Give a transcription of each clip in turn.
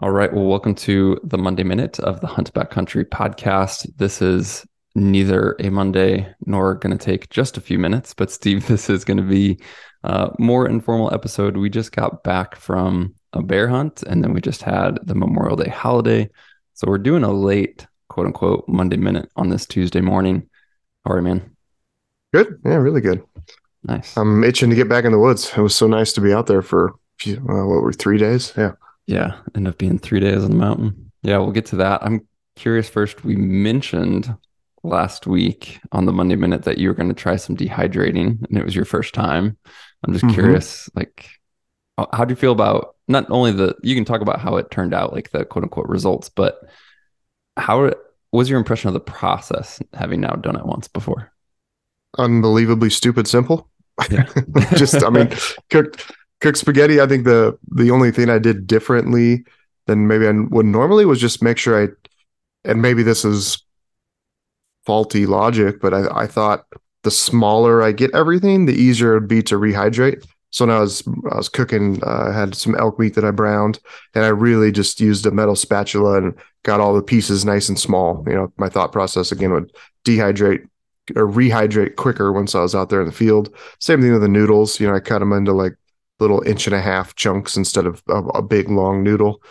All right. Well, welcome to the Monday Minute of the Hunt Country podcast. This is neither a Monday nor going to take just a few minutes, but Steve, this is going to be a more informal episode. We just got back from a bear hunt and then we just had the Memorial Day holiday. So we're doing a late, quote unquote, Monday Minute on this Tuesday morning. How are you, man? Good. Yeah, really good. Nice. I'm itching to get back in the woods. It was so nice to be out there for, uh, what were three days? Yeah. Yeah, end up being three days on the mountain. Yeah, we'll get to that. I'm curious first. We mentioned last week on the Monday Minute that you were going to try some dehydrating, and it was your first time. I'm just mm-hmm. curious, like, how do you feel about not only the? You can talk about how it turned out, like the quote unquote results, but how was your impression of the process having now done it once before? Unbelievably stupid simple. Yeah. just, I mean, cooked cook spaghetti, I think the the only thing I did differently than maybe I would normally was just make sure I, and maybe this is faulty logic, but I, I thought the smaller I get everything, the easier it would be to rehydrate. So when I was I was cooking, uh, I had some elk meat that I browned, and I really just used a metal spatula and got all the pieces nice and small. You know, my thought process again would dehydrate or rehydrate quicker once I was out there in the field. Same thing with the noodles. You know, I cut them into like little inch and a half chunks instead of a, a big long noodle.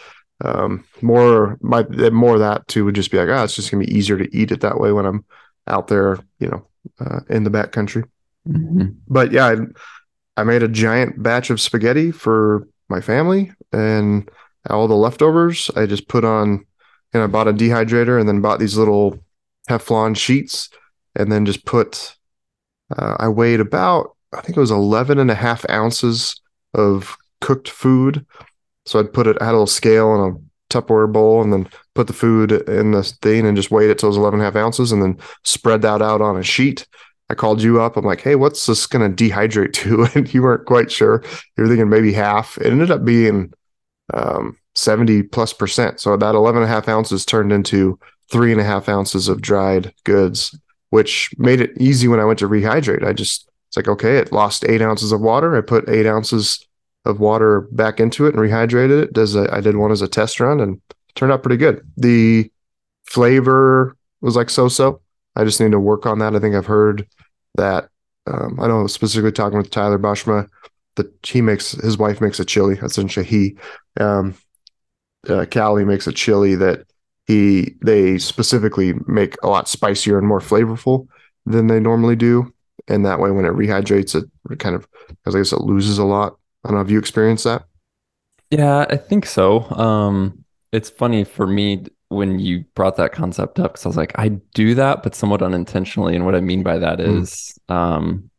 Um, more my more that too would just be like, ah, oh, it's just gonna be easier to eat it that way when I'm out there, you know, uh, in the back country. Mm-hmm. But yeah, I, I made a giant batch of spaghetti for my family and all the leftovers I just put on and I bought a dehydrator and then bought these little Teflon sheets and then just put uh, I weighed about I think it was 11 and a half ounces of cooked food. So I'd put it, I had a little scale and a Tupperware bowl and then put the food in the thing and just weighed it till it was 11 and a half ounces and then spread that out on a sheet. I called you up. I'm like, hey, what's this going to dehydrate to? And you weren't quite sure. You were thinking maybe half. It ended up being um, 70 plus percent. So that 11 and a half ounces turned into three and a half ounces of dried goods, which made it easy when I went to rehydrate. I just it's like, okay, it lost eight ounces of water. I put eight ounces of water back into it and rehydrated it. Does I did one as a test run and turned out pretty good. The flavor was like so-so. I just need to work on that. I think I've heard that. Um, I know specifically talking with Tyler Bushma that he makes his wife makes a chili. Essentially, he um, uh, Cali makes a chili that he they specifically make a lot spicier and more flavorful than they normally do and that way when it rehydrates it, kind of because I guess it loses a lot. I don't know if you experienced that. Yeah, I think so. Um, it's funny for me when you brought that concept up because I was like, I do that, but somewhat unintentionally. And what I mean by that hmm. mm. um,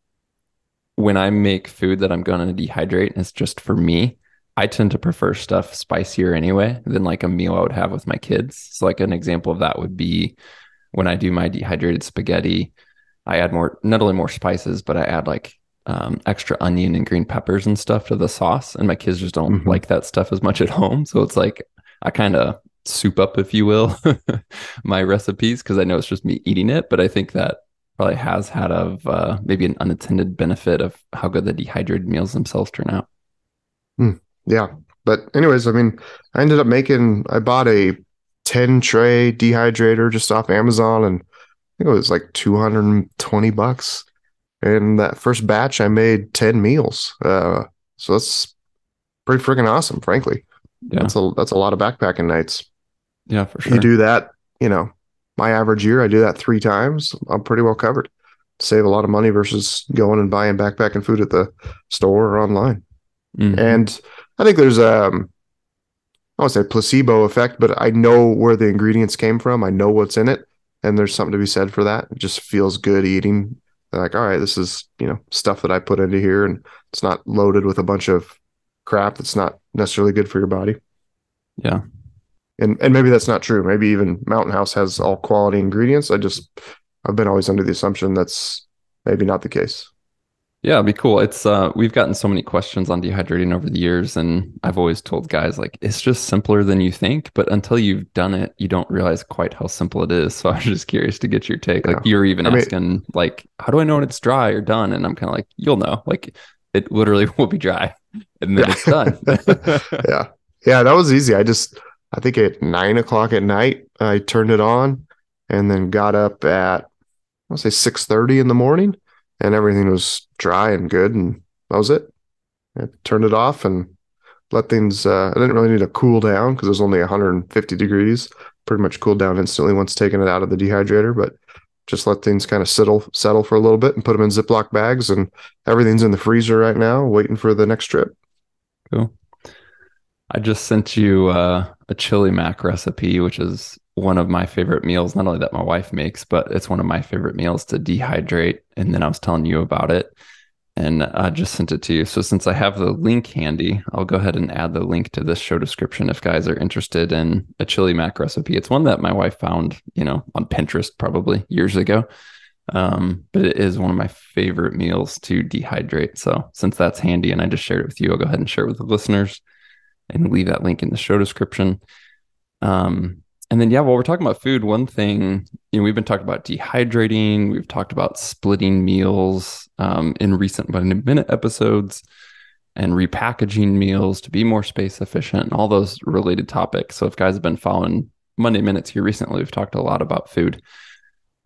when I make food that I'm going to dehydrate, and it's just for me. I tend to prefer stuff spicier anyway than like a meal I would have with my kids. So, like an example of that would be when I do my dehydrated spaghetti. I add more, not only more spices, but I add like um, extra onion and green peppers and stuff to the sauce. And my kids just don't mm-hmm. like that stuff as much at home. So it's like I kind of soup up, if you will, my recipes because I know it's just me eating it. But I think that probably has had of uh, maybe an unintended benefit of how good the dehydrated meals themselves turn out. Mm, yeah. But anyways, I mean, I ended up making, I bought a 10 tray dehydrator just off Amazon and think it was like 220 bucks. And that first batch, I made 10 meals. Uh, so that's pretty freaking awesome, frankly. Yeah. That's a, that's a lot of backpacking nights. Yeah, for sure. You do that, you know, my average year, I do that three times. I'm pretty well covered. Save a lot of money versus going and buying backpacking food at the store or online. Mm-hmm. And I think there's um I won't say placebo effect, but I know where the ingredients came from. I know what's in it and there's something to be said for that. It just feels good eating. They're like, all right, this is you know stuff that I put into here, and it's not loaded with a bunch of crap that's not necessarily good for your body. Yeah, and and maybe that's not true. Maybe even Mountain House has all quality ingredients. I just I've been always under the assumption that's maybe not the case. Yeah, it'd be cool. It's uh we've gotten so many questions on dehydrating over the years and I've always told guys like it's just simpler than you think, but until you've done it, you don't realize quite how simple it is. So I was just curious to get your take. Yeah. Like you're even I asking mean, like how do I know when it's dry or done? And I'm kind of like you'll know. Like it literally will be dry and then yeah. it's done. yeah. Yeah, that was easy. I just I think at nine o'clock at night, I turned it on and then got up at I'll say six thirty in the morning, and everything was dry and good, and that was it. I turned it off and let things. Uh, I didn't really need to cool down because it was only 150 degrees. Pretty much cooled down instantly once taking it out of the dehydrator, but just let things kind of settle settle for a little bit and put them in Ziploc bags, and everything's in the freezer right now, waiting for the next trip. Cool. I just sent you uh, a chili mac recipe, which is one of my favorite meals. Not only that my wife makes, but it's one of my favorite meals to dehydrate. And then I was telling you about it, and I just sent it to you. So since I have the link handy, I'll go ahead and add the link to this show description if guys are interested in a chili mac recipe. It's one that my wife found, you know, on Pinterest probably years ago. Um, but it is one of my favorite meals to dehydrate. So since that's handy and I just shared it with you, I'll go ahead and share it with the listeners and leave that link in the show description. Um, and then, yeah, while we're talking about food, one thing, you know, we've been talking about dehydrating, we've talked about splitting meals um, in recent but in a minute episodes and repackaging meals to be more space efficient and all those related topics. So, if guys have been following Monday Minutes here recently, we've talked a lot about food.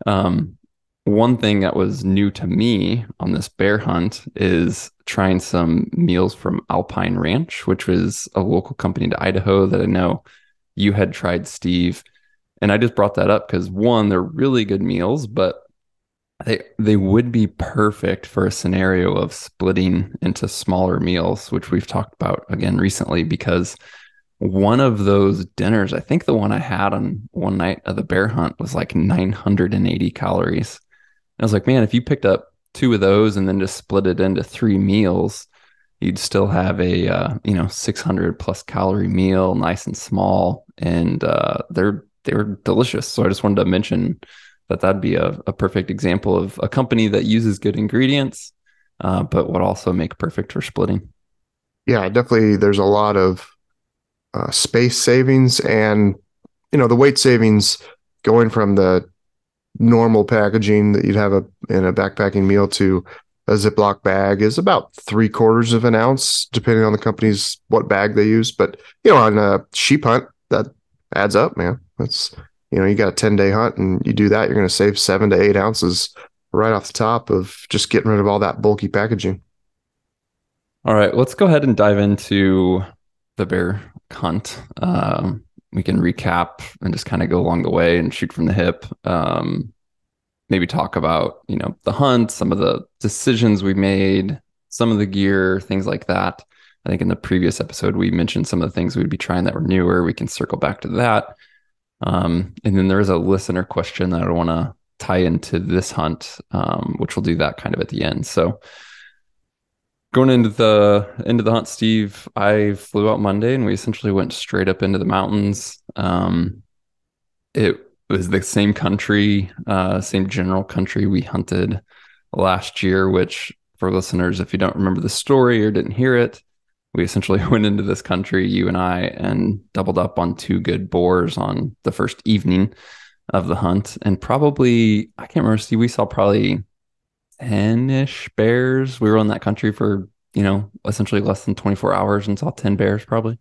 Um, one thing that was new to me on this bear hunt is trying some meals from Alpine Ranch, which was a local company to Idaho that I know you had tried, Steve. And I just brought that up because one, they're really good meals, but they they would be perfect for a scenario of splitting into smaller meals, which we've talked about again recently because one of those dinners, I think the one I had on one night of the bear hunt was like 980 calories. And I was like, man, if you picked up two of those and then just split it into three meals, you'd still have a uh, you know 600 plus calorie meal, nice and small, and uh, they're they're delicious. So I just wanted to mention that that'd be a, a perfect example of a company that uses good ingredients, uh, but would also make perfect for splitting. Yeah, definitely. There's a lot of uh, space savings and you know the weight savings going from the normal packaging that you'd have a in a backpacking meal to a Ziploc bag is about three quarters of an ounce, depending on the company's what bag they use. But you know, on a sheep hunt, that adds up, man. That's you know, you got a 10 day hunt and you do that, you're going to save seven to eight ounces right off the top of just getting rid of all that bulky packaging. All right, let's go ahead and dive into the bear hunt. Um, we can recap and just kind of go along the way and shoot from the hip. Um, maybe talk about you know the hunt some of the decisions we made some of the gear things like that. I think in the previous episode we mentioned some of the things we'd be trying that were newer. We can circle back to that. Um, and then there is a listener question that i want to tie into this hunt um, which we'll do that kind of at the end. So going into the into the hunt steve i flew out monday and we essentially went straight up into the mountains. Um, it it was the same country, uh, same general country we hunted last year, which for listeners, if you don't remember the story or didn't hear it, we essentially went into this country, you and I, and doubled up on two good boars on the first evening of the hunt. And probably, I can't remember, see, we saw probably 10 ish bears. We were in that country for, you know, essentially less than 24 hours and saw 10 bears probably.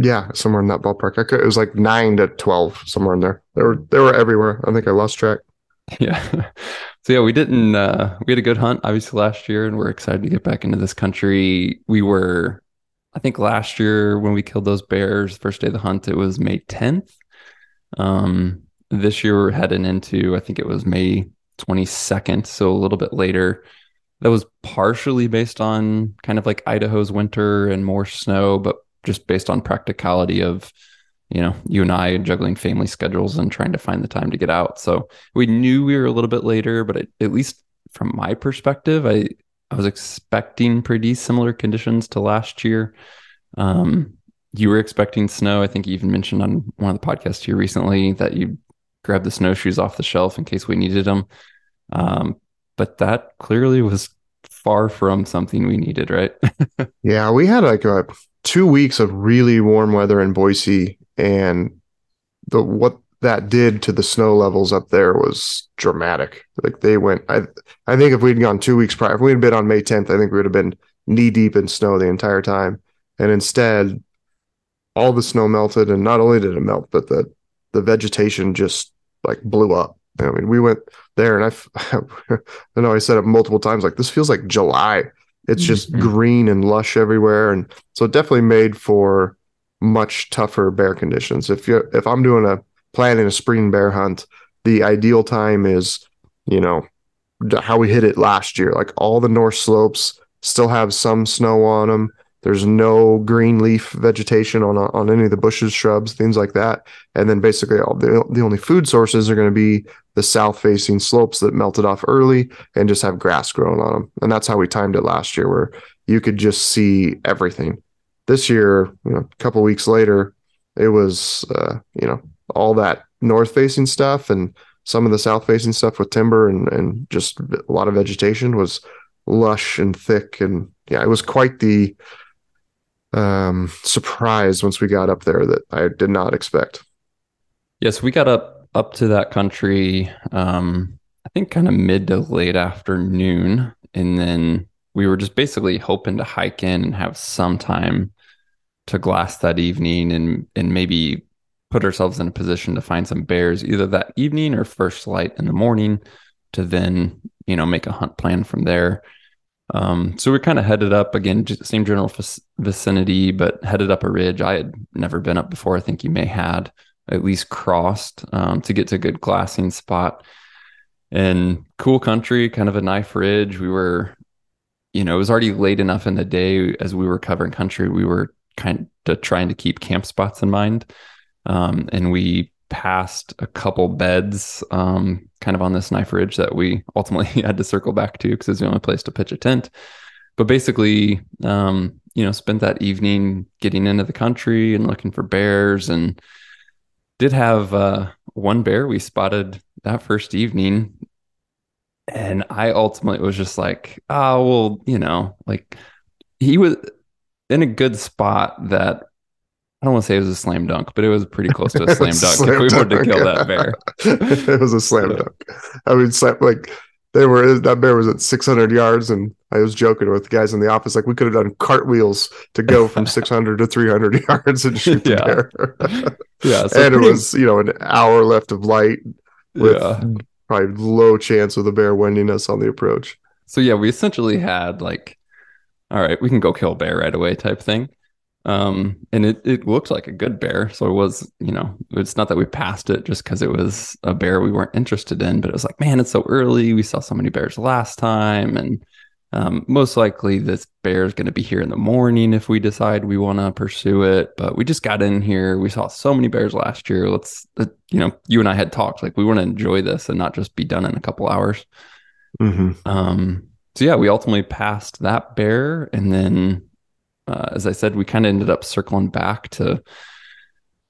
Yeah, somewhere in that ballpark. I could, it was like nine to twelve, somewhere in there. They were they were everywhere. I think I lost track. Yeah. So yeah, we didn't. Uh, we had a good hunt, obviously last year, and we're excited to get back into this country. We were, I think, last year when we killed those bears, first day of the hunt, it was May tenth. Um, this year we're heading into, I think it was May twenty second, so a little bit later. That was partially based on kind of like Idaho's winter and more snow, but just based on practicality of you know you and I juggling family schedules and trying to find the time to get out. So we knew we were a little bit later, but it, at least from my perspective, I I was expecting pretty similar conditions to last year. Um, you were expecting snow. I think you even mentioned on one of the podcasts here recently that you grabbed the snowshoes off the shelf in case we needed them. Um, but that clearly was far from something we needed, right? yeah, we had like a two weeks of really warm weather in Boise, and the what that did to the snow levels up there was dramatic. Like they went, I I think if we'd gone two weeks prior, if we'd been on May 10th, I think we would have been knee deep in snow the entire time. And instead, all the snow melted, and not only did it melt, but the the vegetation just like blew up. I mean, we went there, and I, I know I said it multiple times, like this feels like July. It's just mm-hmm. green and lush everywhere, and so it definitely made for much tougher bear conditions. If you're, if I'm doing a planning a spring bear hunt, the ideal time is, you know, how we hit it last year. Like all the north slopes still have some snow on them. There's no green leaf vegetation on on any of the bushes, shrubs, things like that. And then basically all the the only food sources are going to be the south facing slopes that melted off early and just have grass growing on them. And that's how we timed it last year, where you could just see everything. This year, you know, a couple weeks later, it was uh, you know all that north facing stuff and some of the south facing stuff with timber and and just a lot of vegetation was lush and thick and yeah, it was quite the um, surprise once we got up there that I did not expect. Yes, we got up up to that country. Um, I think kind of mid to late afternoon, and then we were just basically hoping to hike in and have some time to glass that evening, and and maybe put ourselves in a position to find some bears either that evening or first light in the morning, to then you know make a hunt plan from there. Um, so we're kind of headed up again, same general vicinity, but headed up a ridge. I had never been up before. I think you may had at least crossed um, to get to a good glassing spot. And cool country, kind of a knife ridge. We were, you know, it was already late enough in the day as we were covering country. We were kind of trying to keep camp spots in mind. Um, and we passed a couple beds um, kind of on this knife ridge that we ultimately had to circle back to because it's the only place to pitch a tent. But basically, um, you know, spent that evening getting into the country and looking for bears and did have uh, one bear we spotted that first evening. And I ultimately was just like, oh, well, you know, like he was in a good spot that I don't want to say it was a slam dunk, but it was pretty close to a slam dunk slam if we dunk. wanted to kill that bear. it was a slam so. dunk. I mean, like they were that bear was at 600 yards, and I was joking with the guys in the office like we could have done cartwheels to go from 600 to 300 yards and shoot the bear. yeah, so and pretty... it was you know an hour left of light with yeah. probably low chance of the bear winding us on the approach. So yeah, we essentially had like, all right, we can go kill bear right away type thing. Um, and it, it looked like a good bear. So it was, you know, it's not that we passed it just because it was a bear we weren't interested in, but it was like, man, it's so early. We saw so many bears last time. And um, most likely this bear is going to be here in the morning if we decide we want to pursue it. But we just got in here. We saw so many bears last year. Let's, uh, you know, you and I had talked like we want to enjoy this and not just be done in a couple hours. Mm-hmm. Um, so yeah, we ultimately passed that bear and then uh, as I said, we kind of ended up circling back to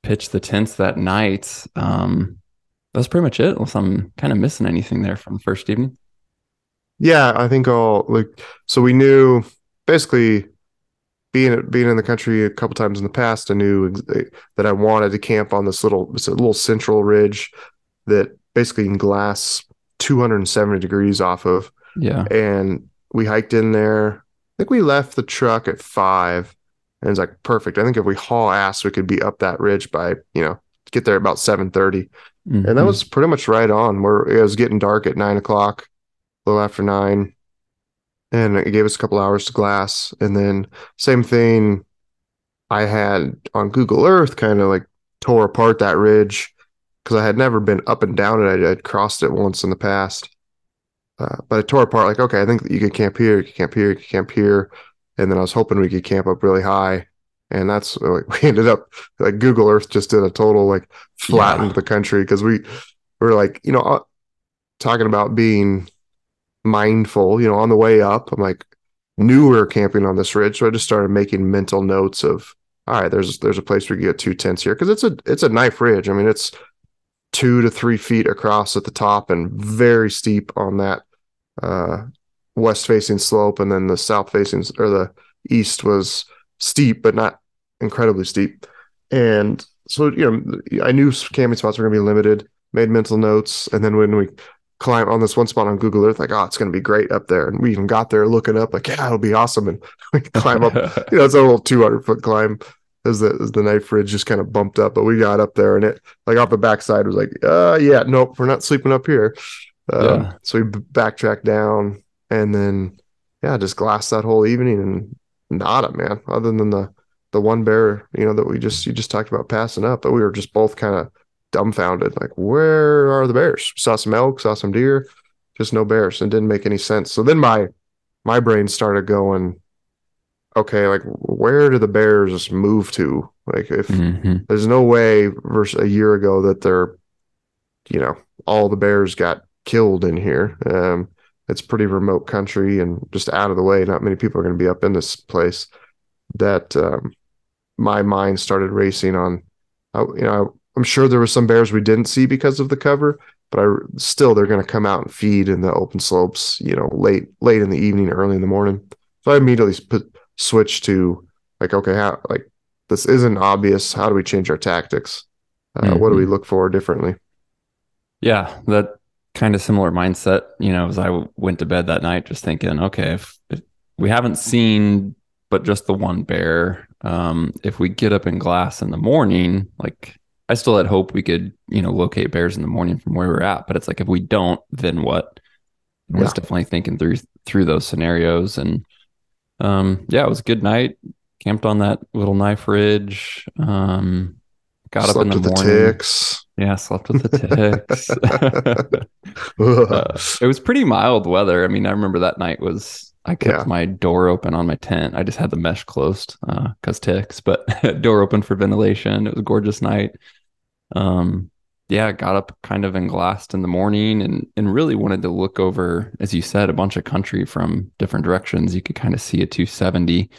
pitch the tents that night. Um, that's pretty much it. Unless I'm kind of missing anything there from the first evening. Yeah, I think all like so we knew basically being being in the country a couple times in the past. I knew that I wanted to camp on this little a little central ridge that basically can glass 270 degrees off of. Yeah, and we hiked in there think we left the truck at five, and it's like perfect. I think if we haul ass, we could be up that ridge by you know get there about seven thirty, mm mm-hmm. and that was pretty much right on. Where it was getting dark at nine o'clock, a little after nine, and it gave us a couple hours to glass. And then same thing, I had on Google Earth kind of like tore apart that ridge because I had never been up and down it. I had crossed it once in the past. Uh, but it tore apart like, okay, I think you could camp here, you could camp here, you could camp here. And then I was hoping we could camp up really high. And that's like we ended up like Google Earth just did a total like flattened yeah. the country because we, we were like, you know, uh, talking about being mindful, you know, on the way up. I'm like, knew we were camping on this ridge. So I just started making mental notes of all right, there's there's a place we can get two tents here because it's a it's a knife ridge. I mean, it's two to three feet across at the top and very steep on that uh, west facing slope. And then the south facing or the east was steep, but not incredibly steep. And so, you know, I knew camping spots were going to be limited, made mental notes. And then when we climb on this one spot on Google Earth, like, oh, it's going to be great up there. And we even got there looking up, like, yeah, it'll be awesome. And we climb up, you know, it's a little 200 foot climb as the as the knife ridge just kind of bumped up. But we got up there and it like off the backside was like, uh yeah, nope, we're not sleeping up here. Um, yeah. so we backtracked down and then yeah, just glassed that whole evening and not nada, man. Other than the the one bear, you know, that we just you just talked about passing up, but we were just both kind of dumbfounded, like, where are the bears? Saw some elk, saw some deer, just no bears, and didn't make any sense. So then my my brain started going, okay, like where do the bears move to? Like if mm-hmm. there's no way versus a year ago that they're, you know, all the bears got killed in here. Um, it's pretty remote country and just out of the way. Not many people are going to be up in this place. That um, my mind started racing on. Uh, you know, I'm sure there were some bears we didn't see because of the cover, but I still they're going to come out and feed in the open slopes. You know, late late in the evening, early in the morning. So I immediately put switch to like, okay, how like this isn't obvious. How do we change our tactics? Uh, mm-hmm. What do we mm-hmm. look for differently? Yeah, that kind of similar mindset. You know, as I went to bed that night, just thinking, okay, if, if we haven't seen but just the one bear, um, if we get up in glass in the morning, like I still had hope we could, you know, locate bears in the morning from where we're at. But it's like if we don't, then what? I was definitely thinking through through those scenarios, and um, yeah, it was a good night. Camped on that little knife ridge. Um, got slept up in the with morning. The ticks. Yeah, slept with the ticks. uh, it was pretty mild weather. I mean, I remember that night was I kept yeah. my door open on my tent. I just had the mesh closed because uh, ticks, but door open for ventilation. It was a gorgeous night. Um, yeah, got up kind of and glassed in the morning and and really wanted to look over, as you said, a bunch of country from different directions. You could kind of see a 270.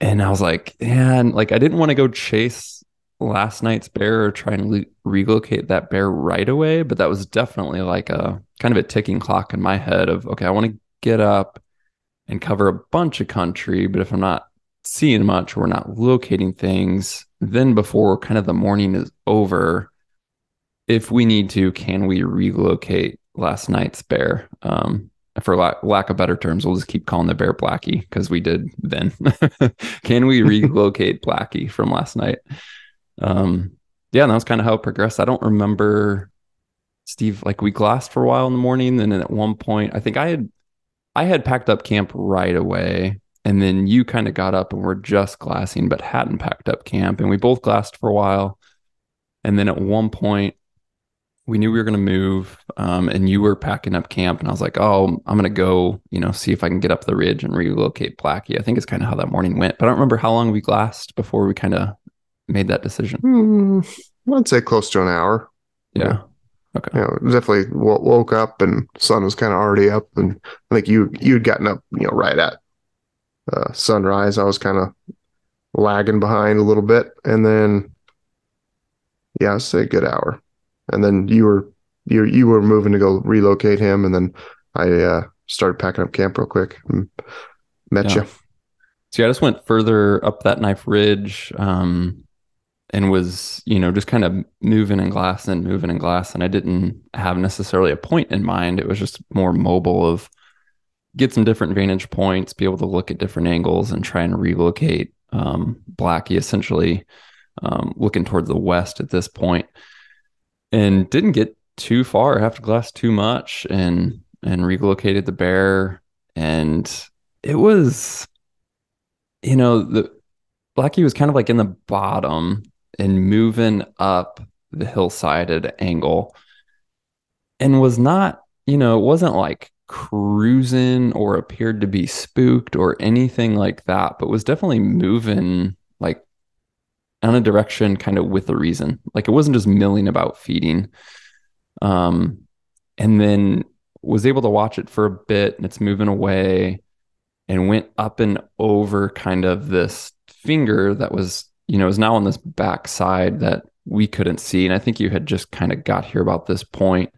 And I was like, man, like I didn't want to go chase last night's bear or try and le- relocate that bear right away, but that was definitely like a kind of a ticking clock in my head of okay, I want to get up and cover a bunch of country, but if I'm not seeing much, we're not locating things, then before kind of the morning is over, if we need to, can we relocate last night's bear? Um, for lack, lack of better terms, we'll just keep calling the bear Blackie because we did then. can we relocate Blackie from last night? Um, yeah, that was kind of how it progressed. I don't remember Steve, like we glassed for a while in the morning. And then at one point, I think I had I had packed up camp right away and then you kind of got up and were just glassing but hadn't packed up camp. And we both glassed for a while. And then at one point we knew we were going to move um, and you were packing up camp. And i was like oh i'm going to go you know see if i can get up the ridge and relocate blackie. I think it's kind of how that morning went. But i don't remember how long we glassed before we kind of made that decision. Mm, i'd say close to an hour. Yeah. yeah. Okay. You know, definitely w- woke up and sun was kind of already up, and I think you you'd gotten up, you know, right at uh, sunrise. I was kind of lagging behind a little bit, and then yeah, I'd say a good hour, and then you were you you were moving to go relocate him, and then I uh, started packing up camp real quick and met yeah. you. So yeah, I just went further up that knife ridge, um, and was you know just kind of moving in glass and glassing, moving and glass, and I didn't have necessarily a point in mind. It was just more mobile of get some different vantage points, be able to look at different angles and try and relocate um, Blackie essentially um, looking towards the west at this point. And didn't get too far, to glass too much and and relocated the bear. And it was you know the Blackie was kind of like in the bottom and moving up the hillside at an angle and was not you know it wasn't like cruising or appeared to be spooked or anything like that, but was definitely moving like in a direction kind of with a reason. Like it wasn't just milling about feeding. Um, and then was able to watch it for a bit and it's moving away and went up and over kind of this finger that was, you know, is now on this back side that we couldn't see. And I think you had just kind of got here about this point.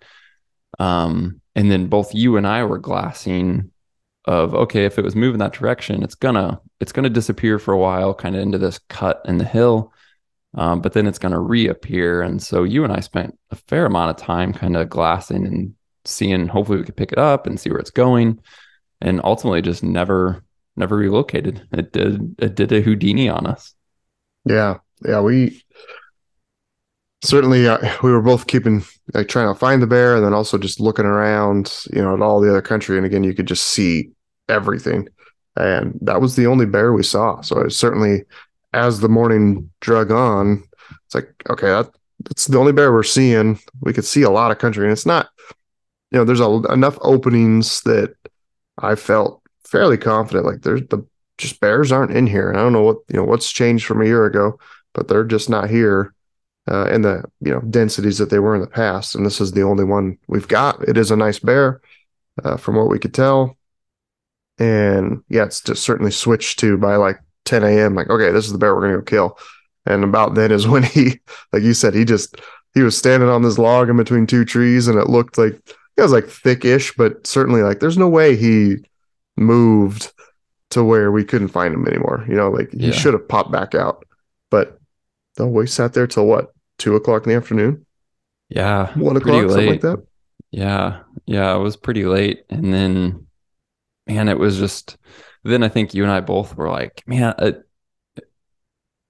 Um, and then both you and I were glassing of okay, if it was moving that direction, it's gonna it's gonna disappear for a while, kind of into this cut in the hill, um, but then it's gonna reappear. And so you and I spent a fair amount of time kind of glassing and seeing. Hopefully, we could pick it up and see where it's going, and ultimately just never never relocated. It did it did a Houdini on us. Yeah, yeah, we certainly uh, we were both keeping like trying to find the bear and then also just looking around, you know, at all the other country. And again, you could just see everything, and that was the only bear we saw. So certainly, as the morning drug on, it's like okay, that that's the only bear we're seeing. We could see a lot of country, and it's not, you know, there's a, enough openings that I felt fairly confident. Like there's the just bears aren't in here, and I don't know what you know what's changed from a year ago, but they're just not here uh, in the you know densities that they were in the past. And this is the only one we've got. It is a nice bear, uh, from what we could tell. And yeah, it's just certainly switched to by like 10 a.m. Like, okay, this is the bear we're gonna go kill. And about then is when he, like you said, he just he was standing on this log in between two trees, and it looked like it was like thickish, but certainly like there's no way he moved to where we couldn't find him anymore. You know, like he yeah. should have popped back out, but we sat there till what two o'clock in the afternoon. Yeah, one o'clock, something like that. Yeah, yeah, it was pretty late, and then man, it was just. Then I think you and I both were like, man, uh,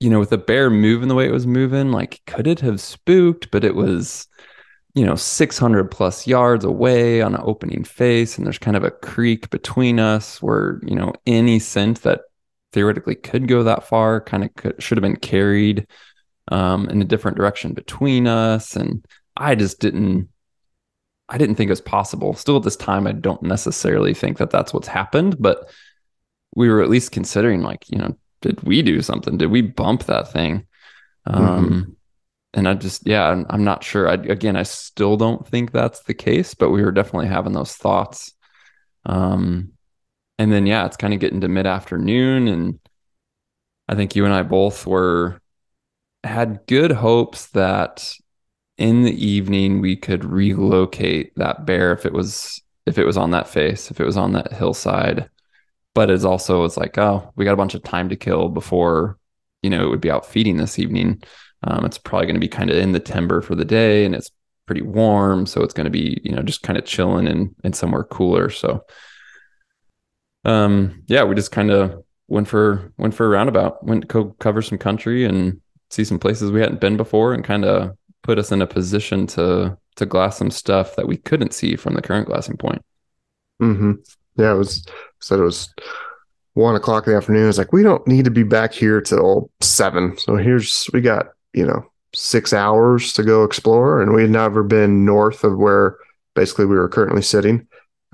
you know, with the bear moving the way it was moving, like, could it have spooked? But it was, you know, 600 plus yards away on an opening face. And there's kind of a creek between us where, you know, any scent that theoretically could go that far kind of could, should have been carried um, in a different direction between us. And I just didn't, I didn't think it was possible. Still at this time, I don't necessarily think that that's what's happened, but we were at least considering like, you know, did we do something? Did we bump that thing? Um, mm-hmm. And I just, yeah, I'm, I'm not sure. I, again, I still don't think that's the case, but we were definitely having those thoughts. Um, and then, yeah, it's kind of getting to mid afternoon. And I think you and I both were, had good hopes that in the evening we could relocate that bear if it was if it was on that face if it was on that hillside. But it's also it's like oh we got a bunch of time to kill before you know it would be out feeding this evening. Um, it's probably going to be kind of in the timber for the day and it's pretty warm so it's going to be you know just kind of chilling and and somewhere cooler. So um yeah we just kind of went for went for a roundabout went to co- cover some country and see some places we hadn't been before and kind of put us in a position to to glass some stuff that we couldn't see from the current glassing point mm-hmm yeah, it was said it was one o'clock in the afternoon. It's like we don't need to be back here till seven. So here's we got you know six hours to go explore, and we had never been north of where basically we were currently sitting.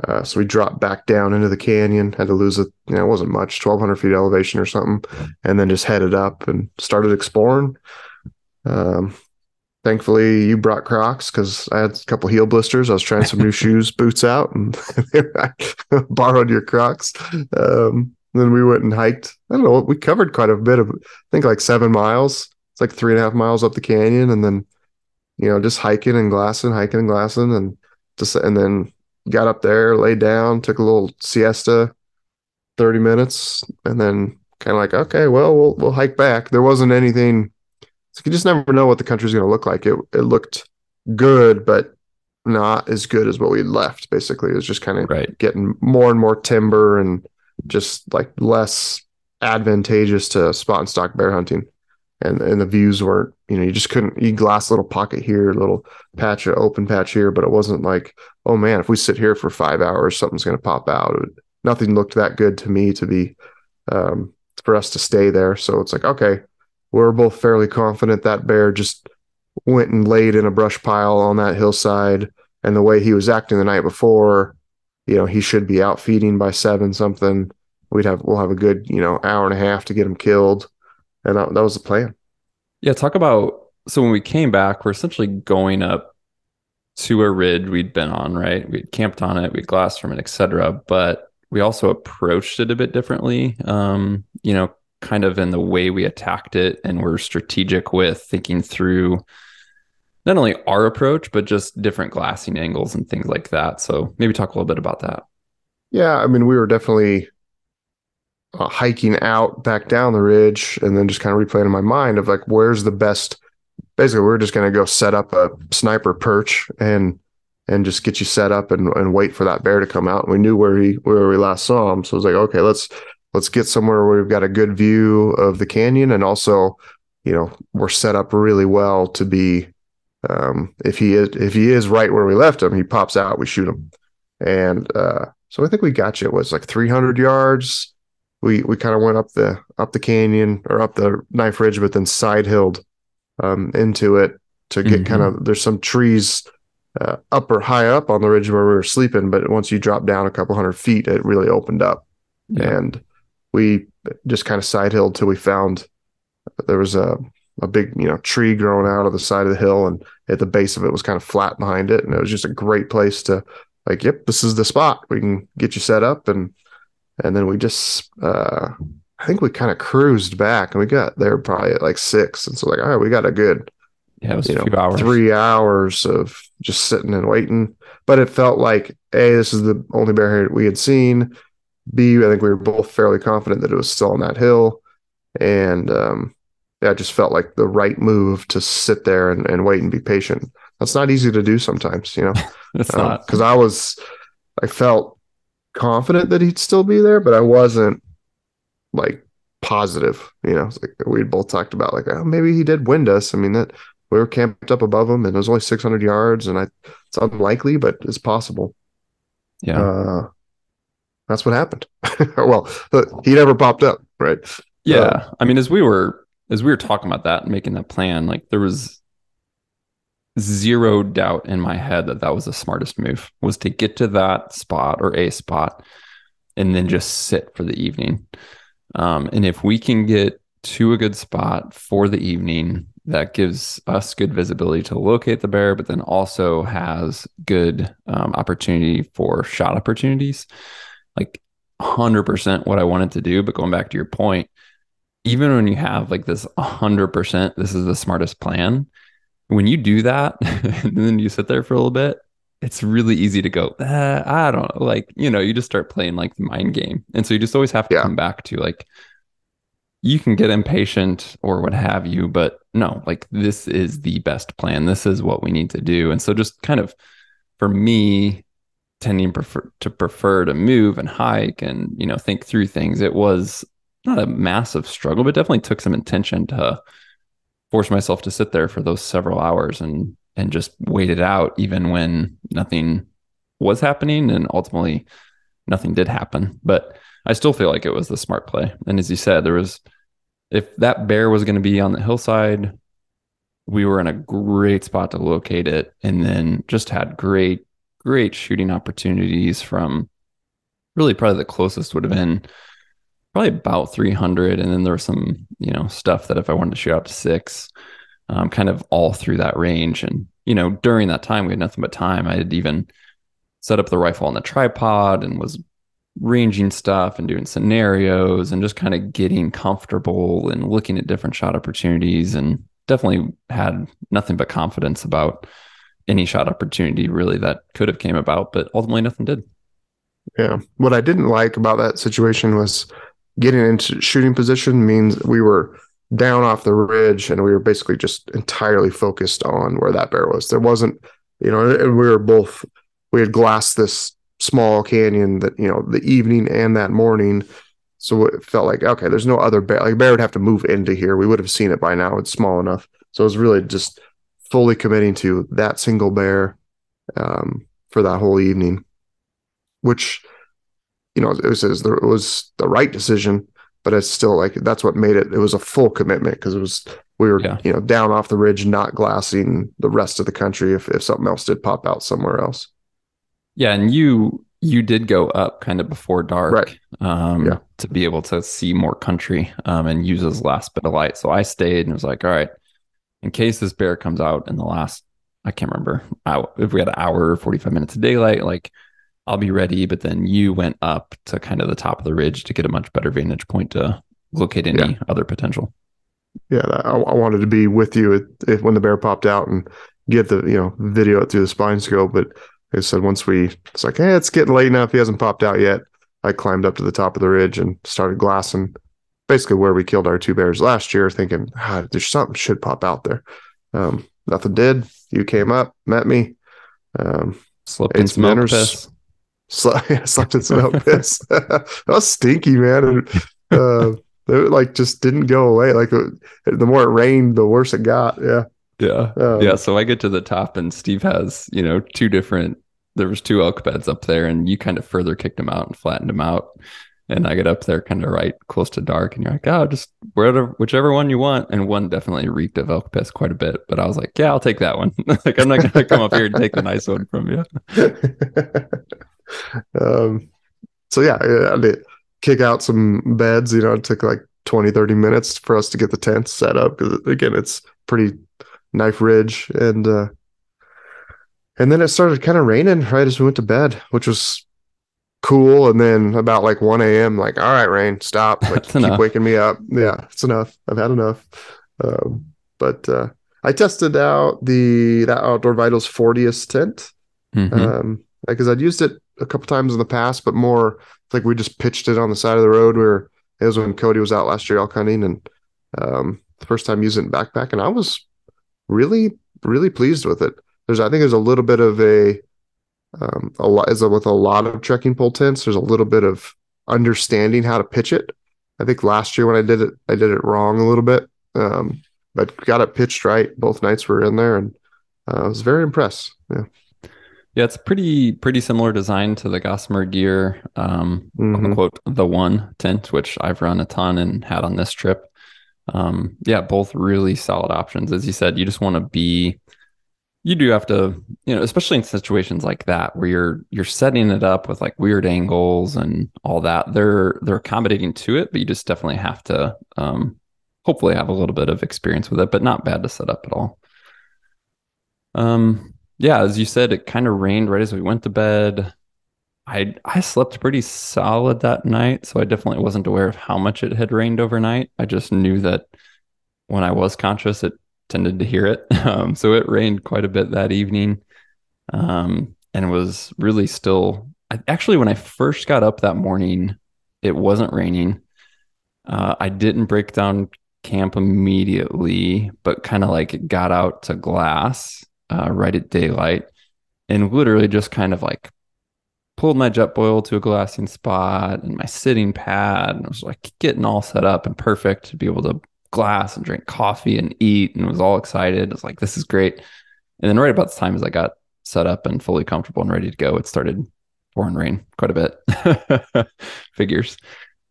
Uh, so we dropped back down into the canyon, had to lose it. You know, it wasn't much, twelve hundred feet elevation or something, and then just headed up and started exploring. Um, thankfully you brought Crocs because I had a couple heel blisters. I was trying some new shoes, boots out, and I borrowed your Crocs. Um, then we went and hiked. I don't know. We covered quite a bit of, I think like seven miles. It's like three and a half miles up the canyon, and then you know just hiking and glassing, hiking and glassing, and just and then got up there, laid down, took a little siesta, thirty minutes, and then kind of like okay, well we'll we'll hike back. There wasn't anything you just never know what the country's going to look like. It it looked good, but not as good as what we left. Basically, it was just kind of right. getting more and more timber and just like less advantageous to spot and stalk bear hunting. And and the views weren't, you know, you just couldn't. You glass little pocket here, little patch of open patch here, but it wasn't like, oh man, if we sit here for five hours, something's going to pop out. Nothing looked that good to me to be um, for us to stay there. So it's like, okay, we're both fairly confident that bear just went and laid in a brush pile on that hillside. And the way he was acting the night before, you know, he should be out feeding by seven something. We'd have we'll have a good you know hour and a half to get him killed, and that, that was the plan. Yeah, talk about so when we came back, we're essentially going up to a ridge we'd been on, right? We'd camped on it, we'd glassed from it, etc. But we also approached it a bit differently. Um, you know, kind of in the way we attacked it and we're strategic with thinking through not only our approach but just different glassing angles and things like that so maybe talk a little bit about that yeah i mean we were definitely uh, hiking out back down the ridge and then just kind of replaying in my mind of like where's the best basically we are just going to go set up a sniper perch and and just get you set up and, and wait for that bear to come out and we knew where he where we last saw him so it was like okay let's let's get somewhere where we've got a good view of the canyon and also you know, we're set up really well to be um, if he is if he is right where we left him, he pops out, we shoot him. And uh, so I think we got you. It was like 300 yards. We we kind of went up the up the canyon or up the knife ridge, but then side hilled um, into it to get mm-hmm. kind of. There's some trees uh, up or high up on the ridge where we were sleeping, but once you drop down a couple hundred feet, it really opened up, yeah. and we just kind of side hilled till we found there was a a big you know tree growing out of the side of the hill and at the base of it was kind of flat behind it and it was just a great place to like yep this is the spot we can get you set up and and then we just uh i think we kind of cruised back and we got there probably at like six. And so like all right we got a good yeah it was a few know, hours. three hours of just sitting and waiting. But it felt like a this is the only bear we had seen. B i think we were both fairly confident that it was still on that hill. And um yeah, just felt like the right move to sit there and, and wait and be patient. That's not easy to do sometimes, you know. it's um, not. because I was, I felt confident that he'd still be there, but I wasn't like positive. You know, like we both talked about, like oh, maybe he did wind us. I mean that we were camped up above him, and it was only 600 yards, and I it's unlikely, but it's possible. Yeah, uh, that's what happened. well, he never popped up, right? Yeah, uh, I mean, as we were as we were talking about that and making that plan, like there was zero doubt in my head that that was the smartest move was to get to that spot or a spot and then just sit for the evening. Um, and if we can get to a good spot for the evening, that gives us good visibility to locate the bear, but then also has good um, opportunity for shot opportunities. Like 100% what I wanted to do. But going back to your point, even when you have like this 100% this is the smartest plan when you do that and then you sit there for a little bit it's really easy to go eh, i don't know like you know you just start playing like the mind game. And so you just always have to yeah. come back to like you can get impatient or what have you but no like this is the best plan. This is what we need to do. And so just kind of for me tending prefer to prefer to move and hike and you know think through things it was not a massive struggle, but definitely took some intention to force myself to sit there for those several hours and and just wait it out, even when nothing was happening, and ultimately nothing did happen. But I still feel like it was the smart play. And as you said, there was if that bear was going to be on the hillside, we were in a great spot to locate it, and then just had great, great shooting opportunities from really probably the closest would have been probably about 300 and then there was some you know stuff that if i wanted to shoot up to six um, kind of all through that range. And you know during that time we had nothing but time. I had even set up the rifle on the tripod and was ranging stuff and doing scenarios and just kind of getting comfortable and looking at different shot opportunities and definitely had nothing but confidence about any shot opportunity really that could have came about but ultimately nothing did. Yeah. What i didn't like about that situation was getting into shooting position means we were down off the ridge and we were basically just entirely focused on where that bear was. There wasn't, you know, and we were both, we had glassed this small canyon that, you know, the evening and that morning. So it felt like, okay, there's no other bear. Like bear would have to move into here. We would have seen it by now. It's small enough. So it was really just fully committing to that single bear um, for that whole evening, which you know, it was, it was the right decision, but it's still like that's what made it. It was a full commitment because it was we were yeah. you know down off the ridge, not glassing the rest of the country if if something else did pop out somewhere else. Yeah, and you you did go up kind of before dark, right? Um, yeah. to be able to see more country um, and use his last bit of light. So I stayed and was like, all right, in case this bear comes out in the last, I can't remember, if we had an hour or forty five minutes of daylight, like I'll be ready. But then you went up to kind of the top of the ridge to get a much better vantage point to locate any yeah. other potential. Yeah, I, I, wanted to be with you if, if, when the bear popped out and get the you know video it through the spine scope. But like I said once we it's like, hey, it's getting late enough. He hasn't popped out yet. I climbed up to the top of the ridge and started glassing basically where we killed our two bears last year, thinking ah, there's something should pop out there. Um, nothing did. You came up, met me. Um, Slipped in some piss. Slept, slept in snow piss. that was stinky, man. And, uh, It like just didn't go away. Like the, the more it rained, the worse it got. Yeah. Yeah. Um, yeah. So I get to the top and Steve has, you know, two different, there was two elk beds up there and you kind of further kicked them out and flattened them out. And I get up there kind of right close to dark and you're like, oh, just whatever, whichever one you want. And one definitely reeked of elk piss quite a bit. But I was like, yeah, I'll take that one. like, I'm not going to come up here and take the nice one from you. um, so yeah, I did kick out some beds, you know, it took like 20, 30 minutes for us to get the tents set up. Cause again, it's pretty knife ridge and, uh, and then it started kind of raining right as we went to bed, which was cool. And then about like 1 a.m., like, all right, rain, stop. Like, keep enough. waking me up. Yeah, it's enough. I've had enough. Um, but uh, I tested out the that Outdoor Vitals Fortius tent because mm-hmm. um, I'd used it a couple times in the past, but more like we just pitched it on the side of the road where it was when Cody was out last year elk hunting and um, the first time using backpack, and I was really really pleased with it. There's I think there's a little bit of a um, a lot with a lot of trekking pole tents. There's a little bit of understanding how to pitch it. I think last year when I did it, I did it wrong a little bit, um, but got it pitched right. Both nights were in there, and uh, I was very impressed. Yeah. Yeah, it's pretty pretty similar design to the Gossamer Gear, um, mm-hmm. quote the one tent, which I've run a ton and had on this trip. Um, yeah, both really solid options. As you said, you just want to be you do have to, you know, especially in situations like that where you're you're setting it up with like weird angles and all that. They're they're accommodating to it, but you just definitely have to um hopefully have a little bit of experience with it, but not bad to set up at all. Um yeah, as you said, it kind of rained right as we went to bed. I I slept pretty solid that night, so I definitely wasn't aware of how much it had rained overnight. I just knew that when I was conscious, it tended to hear it. Um, so it rained quite a bit that evening, um, and was really still. I, actually, when I first got up that morning, it wasn't raining. Uh, I didn't break down camp immediately, but kind of like got out to glass uh, right at daylight and literally just kind of like pulled my Jetboil to a glassing spot and my sitting pad and I was like getting all set up and perfect to be able to glass and drink coffee and eat and was all excited. I was like, this is great. And then right about the time as I got set up and fully comfortable and ready to go, it started pouring rain quite a bit. Figures.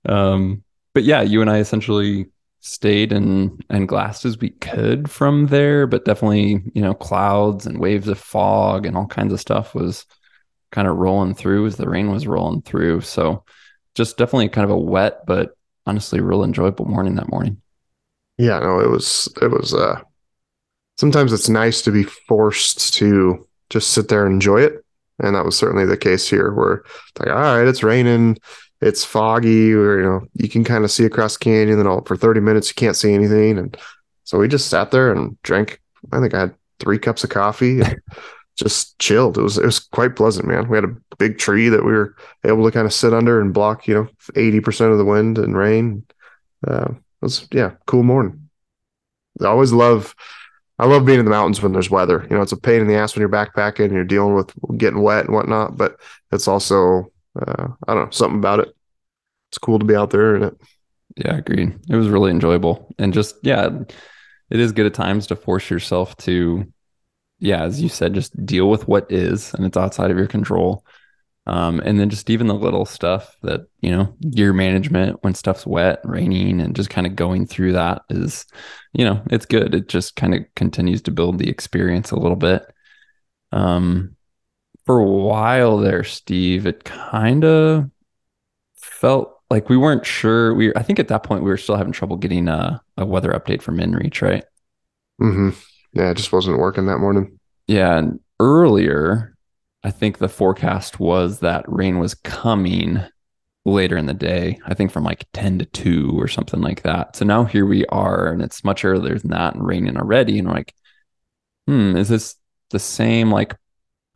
Um, but yeah, you and I essentially stayed and and glassed as we could from there, but definitely, you know, clouds and waves of fog and all kinds of stuff was kind of rolling through as the rain was rolling through. So just definitely kind of a wet, but honestly real enjoyable morning that morning. Yeah, no, it was it was uh sometimes it's nice to be forced to just sit there and enjoy it. And that was certainly the case here where it's like, all right, it's raining it's foggy or you know you can kind of see across the canyon and all for 30 minutes you can't see anything. And so we just sat there and drank i think i had three cups of coffee and just chilled. It was it was quite pleasant man. We had a big tree that we were able to kind of sit under and block you know 80% of the wind and rain. Uh, it was yeah cool morning. I always love I love being in the mountains when there's weather. You know, it's a pain in the ass when you're backpacking and you're dealing with getting wet and whatnot, but it's also uh, I don't know, something about it. It's cool to be out there and it. Yeah, agreed. It was really enjoyable. And just, yeah, it is good at times to force yourself to, yeah, as you said, just deal with what is and it's outside of your control. Um, and then just even the little stuff that, you know, gear management when stuff's wet, raining, and just kind of going through that is, you know, it's good. It just kind of continues to build the experience a little bit. Um, for a while there, Steve, it kind of felt like we weren't sure. We I think at that point we were still having trouble getting a, a weather update from InReach, right? Mm-hmm. Yeah, it just wasn't working that morning. Yeah, and earlier, I think the forecast was that rain was coming later in the day. I think from like ten to two or something like that. So now here we are, and it's much earlier than that, and raining already. And we're like, hmm, is this the same like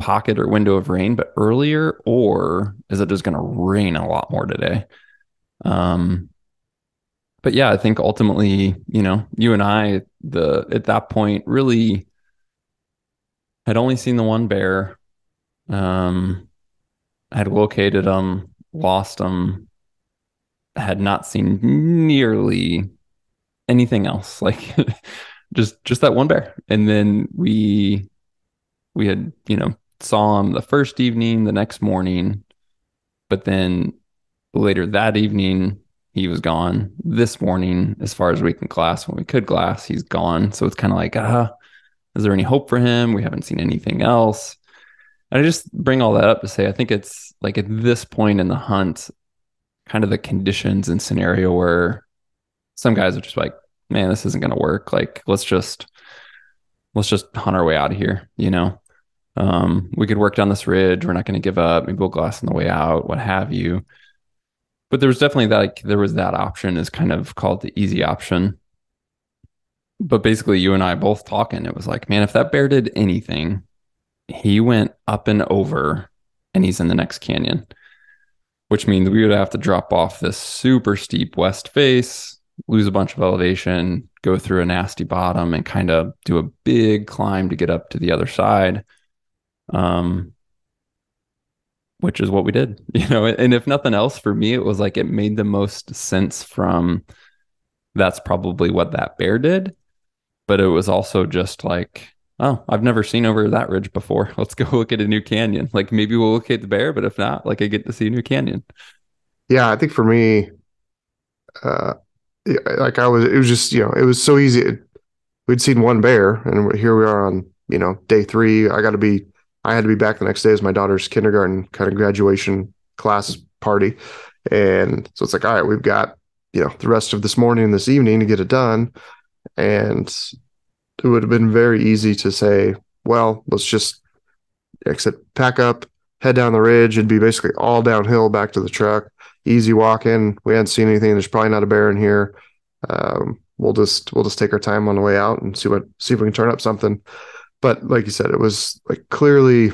pocket or window of rain, but earlier, or is it just going to rain a lot more today? Um, but yeah, I think ultimately, you know, you and I, the at that point, really had only seen the one bear. Um, had located them, lost them, had not seen nearly anything else. Like just just that one bear. And then we we had, you know, saw him the first evening, the next morning, but then later that evening he was gone. This morning, as far as we can glass, when we could glass, he's gone. So it's kind of like, ah, is there any hope for him? We haven't seen anything else. And I just bring all that up to say I think it's like at this point in the hunt, kind of the conditions and scenario where some guys are just like, man, this isn't going to work. Like, let's just let's just hunt our way out of here. You know, um, we could work down this ridge. We're not going to give up. Maybe we'll glass on the way out, what have you. But there was definitely that. Like, there was that option is kind of called the easy option. But basically, you and I both talking. It was like, man, if that bear did anything, he went up and over, and he's in the next canyon which means we would have to drop off this super steep west face, lose a bunch of elevation, go through a nasty bottom, and kind of do a big climb to get up to the other side. Um, which is what we did, you know. And if nothing else, for me, it was like it made the most sense from that's probably what that bear did. But it was also just like oh, I've never seen over that ridge before. Let's go look at a new canyon. Like maybe we'll locate the bear, but if not, like I get to see a new canyon. Yeah, I think for me, uh, like I was, it was just you know, it was so easy. We'd seen one bear, and here we are on you know day three. I got to be, I had to be back the next day as my daughter's kindergarten kind of graduation class party, and so it's like, all right, we've got you know the rest of this morning and this evening to get it done, and it would have been very easy to say, well, let's just exit, pack up, head down the ridge. It'd be basically all downhill back to the truck. Easy walk in. We hadn't seen anything. There's probably not a bear in here. Um, we'll just we'll just take our time on the way out and see what see if we can turn up something. But like you said, it was like clearly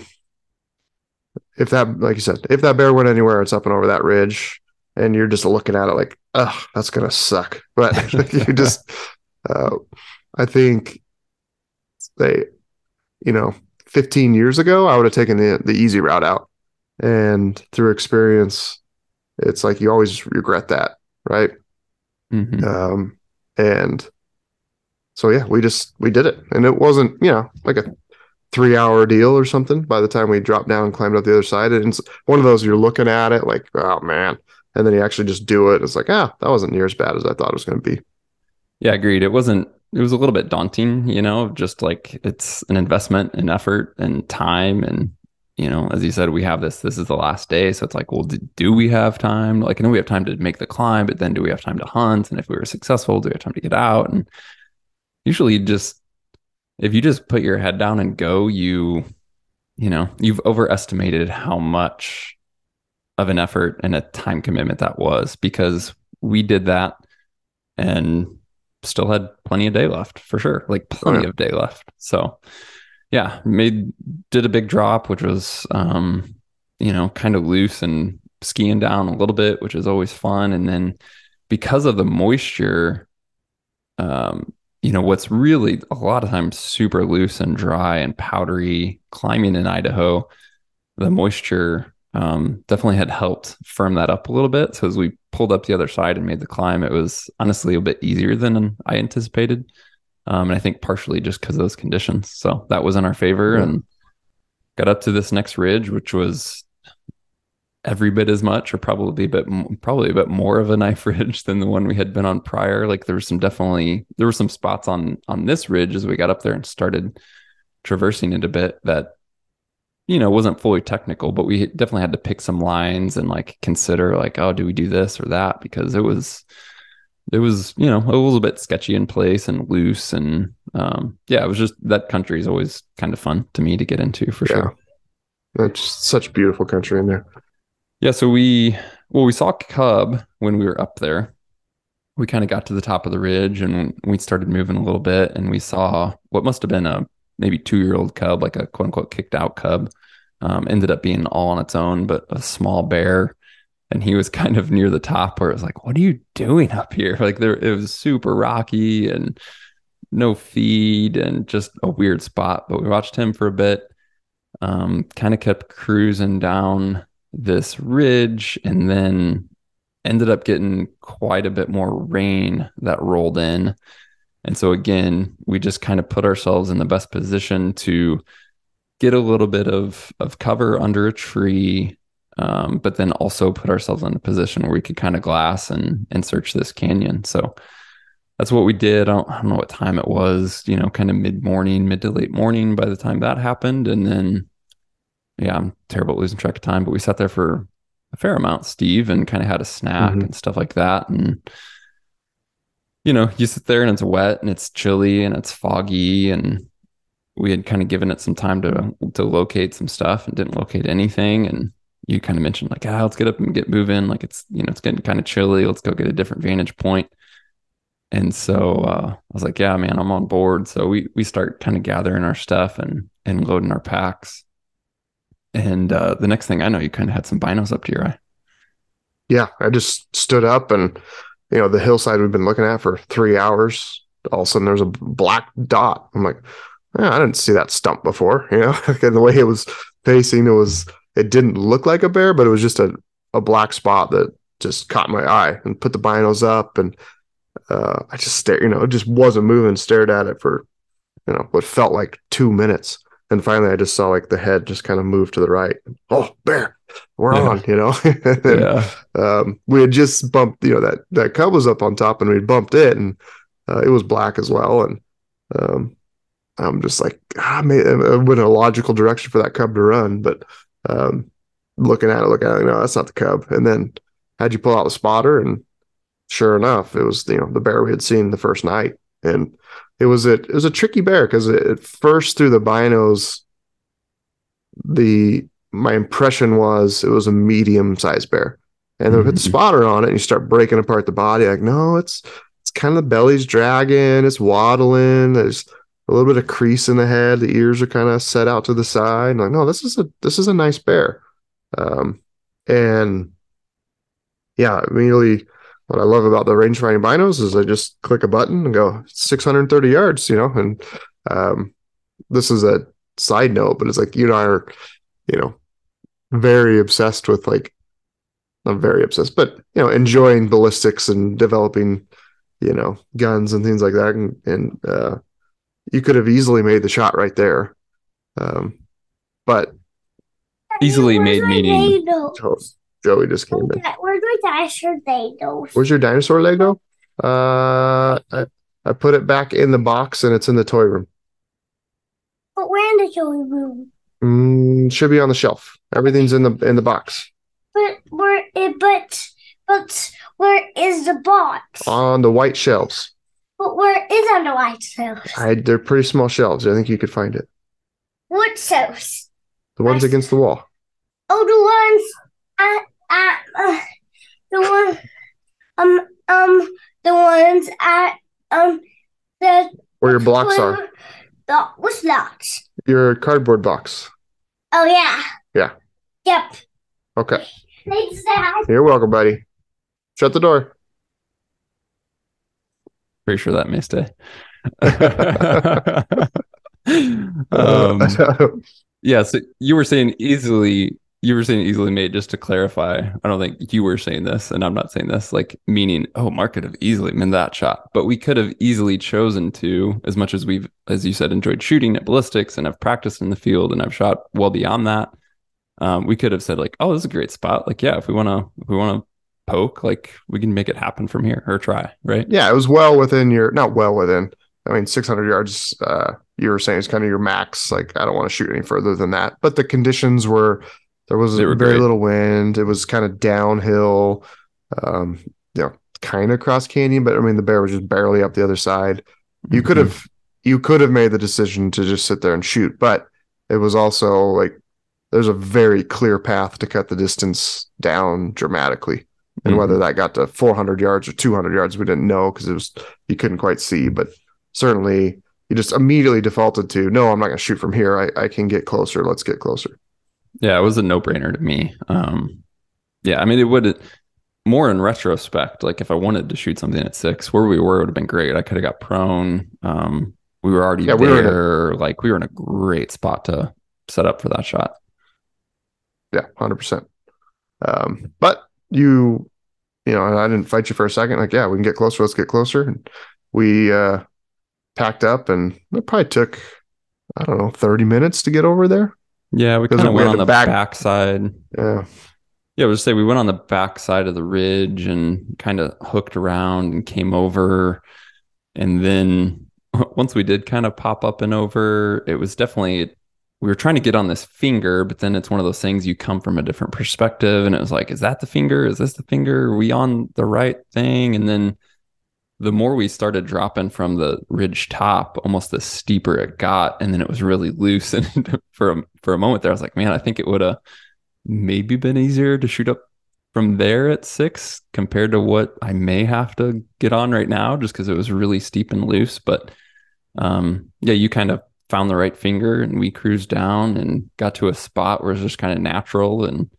if that like you said, if that bear went anywhere, it's up and over that ridge. And you're just looking at it like, oh, that's gonna suck. But you just uh, I think they, you know, 15 years ago, I would have taken the, the easy route out. And through experience, it's like you always regret that, right? Mm-hmm. Um, and so yeah, we just we did it, and it wasn't you know like a three hour deal or something. By the time we dropped down and climbed up the other side, and it's one of those you're looking at it like oh man, and then you actually just do it. It's like ah, that wasn't near as bad as I thought it was going to be. Yeah, agreed. It wasn't it was a little bit daunting, you know, just like it's an investment and effort and time. And, you know, as you said, we have this, this is the last day. So it's like, well, do we have time? Like, I know we have time to make the climb, but then do we have time to hunt? And if we were successful, do we have time to get out? And usually just, if you just put your head down and go, you, you know, you've overestimated how much of an effort and a time commitment that was because we did that and still had plenty of day left for sure, like plenty oh, yeah. of day left. So yeah, made did a big drop, which was um, you know, kind of loose and skiing down a little bit, which is always fun. And then because of the moisture, um, you know, what's really a lot of times super loose and dry and powdery climbing in Idaho, the moisture um, definitely had helped firm that up a little bit. So as we pulled up the other side and made the climb, it was honestly a bit easier than I anticipated. Um, and I think partially just because of those conditions. So that was in our favor yeah. and got up to this next ridge, which was every bit as much or probably a bit probably a bit more of a knife ridge than the one we had been on prior like there was some definitely there were some spots on on this ridge as we got up there and started traversing it a bit that you know, wasn't fully technical, but we definitely had to pick some lines and like consider like, oh, do we do this or that? Because it was, it was, you know, a little bit sketchy in place and loose. And um, yeah, it was just that country is always kind of fun to me to get into for yeah. sure. That's such beautiful country in there. Yeah. So we, well, we saw a Cub when we were up there. We kind of got to the top of the ridge and we started moving a little bit and we saw what must have been a maybe two year old cub, like a quote unquote kicked out cub. Um, ended up being all on its own, but a small bear. And he was kind of near the top where it was like, what are you doing up here? Like there, it was super rocky and no feed and just a weird spot. But we watched him for a bit, um, kind of kept cruising down this ridge and then ended up getting quite a bit more rain that rolled in. And so again, we just kind of put ourselves in the best position to get a little bit of of cover under a tree, um, but then also put ourselves in a position where we could kind of glass and and search this canyon. So that's what we did. I don't, I don't know what time it was, you know, kind of mid morning, mid to late morning by the time that happened. And then, yeah, I'm terrible at losing track of time, but we sat there for a fair amount, Steve, and kind of had a snack mm-hmm. and stuff like that. And, you know, you sit there and it's wet and it's chilly and it's foggy. And we had kind of given it some time to, to locate some stuff and didn't locate anything. And you kind of mentioned, like, ah, let's get up and get moving. Like, it's, you know, it's getting kind of chilly. Let's go get a different vantage point. point and so uh, I was like, yeah, man, I'm on board. So we we start kind of gathering our stuff and and loading our packs. And uh, the next thing I know, you kind of had some binos up to your eye. Yeah, I just stood up and you know the hillside we've been looking at for three hours. All of a sudden, there's a black dot. I'm like, I didn't see that stump before. You know, and the way it was facing, it was it didn't look like a bear, but it was just a a black spot that just caught my eye and put the binos up and uh, I just stared, you know, it just wasn't moving, stared at it for, you know, what felt like two minutes. And finally, I just saw like the head just kind of move to the right. Oh, bear, we're yeah. on, you know. and, yeah. Um, we had just bumped, you know, that that cub was up on top, and we bumped it, and uh, it was black as well. And um, I'm just like, ah, I went in a logical direction for that cub to run, but um, looking at it, looking at it, no, that's not the cub. And then had you pull out the spotter, and sure enough, it was you know the bear we had seen the first night, and it was a it was a tricky bear because at first through the binos, the my impression was it was a medium sized bear, and then mm-hmm. put the spotter on it, and you start breaking apart the body. Like no, it's it's kind of the belly's dragging, it's waddling. There's a little bit of crease in the head. The ears are kind of set out to the side. Like no, this is a this is a nice bear, um, and yeah, immediately what I love about the rangefinding binos is I just click a button and go 630 yards, you know, and um, this is a side note, but it's like you and I are, you know, very obsessed with like, I'm very obsessed, but you know, enjoying ballistics and developing, you know, guns and things like that. And, and uh, you could have easily made the shot right there, um, but easily made meaning. Joey just came in. Where's my dinosaur Lego? Where's your dinosaur Lego? Uh, I, I put it back in the box and it's in the toy room. But where in the toy room? Mm, should be on the shelf. Everything's in the in the box. But where? It, but but where is the box? On the white shelves. But where is on the white shelves? I, they're pretty small shelves. I think you could find it. What shelves? The ones I, against the wall. Oh, the ones uh, uh, the one, um, um, the ones at um the where your blocks are. The what's blocks? Your cardboard box. Oh yeah. Yeah. Yep. Okay. Thanks, Dad. You're welcome, buddy. Shut the door. Pretty sure that may stay. um, yeah, so you were saying easily you were saying easily made just to clarify i don't think you were saying this and i'm not saying this like meaning oh mark could have easily made that shot but we could have easily chosen to as much as we've as you said enjoyed shooting at ballistics and i've practiced in the field and i've shot well beyond that um, we could have said like oh this is a great spot. Like yeah if we want to if we want to poke like we can make it happen from here or try right? Yeah it was well within your not well within i mean 600 yards uh you were saying is kind of your max. Like i don't want to shoot any further than that. But the conditions were there was very great. little wind. It was kind of downhill, um, you know, kind of cross canyon, but I mean, the bear was just barely up the other side. You mm-hmm. could have, you could have made the decision to just sit there and shoot, but it was also like there's a very clear path to cut the distance down dramatically. And mm-hmm. whether that got to 400 yards or 200 yards, we didn't know because it was you couldn't quite see. But certainly, you just immediately defaulted to no, I'm not going to shoot from here. I, I can get closer. Let's get closer. Yeah, it was a no brainer to me. Um, yeah, I mean, it would more in retrospect. Like if I wanted to shoot something at six, where we were would have been great. I could have got prone. Um, we were already yeah, there. We were a, like we were in a great spot to set up for that shot. Yeah, hundred um, percent. But you, you know, I didn't fight you for a second. Like, yeah, we can get closer. Let's get closer. And we uh, packed up, and it probably took I don't know thirty minutes to get over there. Yeah, we kind of went on the back- backside. Yeah, Yeah, we'll just say we went on the back side of the ridge and kind of hooked around and came over. And then once we did kind of pop up and over, it was definitely, we were trying to get on this finger, but then it's one of those things you come from a different perspective. And it was like, is that the finger? Is this the finger? Are we on the right thing? And then the more we started dropping from the ridge top, almost the steeper it got. And then it was really loose. And for a, for a moment there, I was like, man, I think it would have maybe been easier to shoot up from there at six compared to what I may have to get on right now, just because it was really steep and loose. But um, yeah, you kind of found the right finger, and we cruised down and got to a spot where it was just kind of natural, and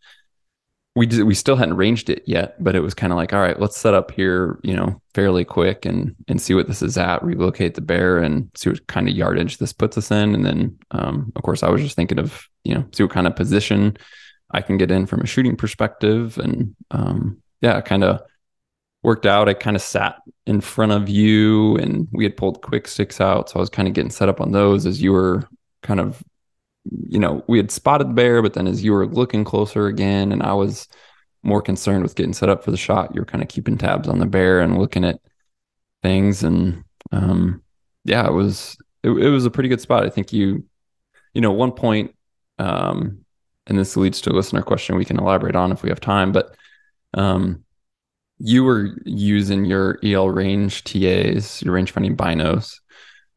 we did, we still hadn't ranged it yet, but it was kind of like, all right, let's set up here, you know, fairly quick and and see what this is at, relocate the bear, and see what kind of yardage this puts us in, and then um, of course I was just thinking of you know see what kind of position I can get in from a shooting perspective. And um, yeah, kind of worked out. I kind of sat in front of you and we had pulled quick sticks out. So I was kind of getting set up on those as you were kind of, you know, we had spotted the bear, but then as you were looking closer again, and I was more concerned with getting set up for the shot, you were kind of keeping tabs on the bear and looking at things. And um, yeah, it was, it, it was a pretty good spot. I think you, you know, one point, um, and this leads to a listener question we can elaborate on if we have time. But um, you were using your EL range TAs, your range finding binos.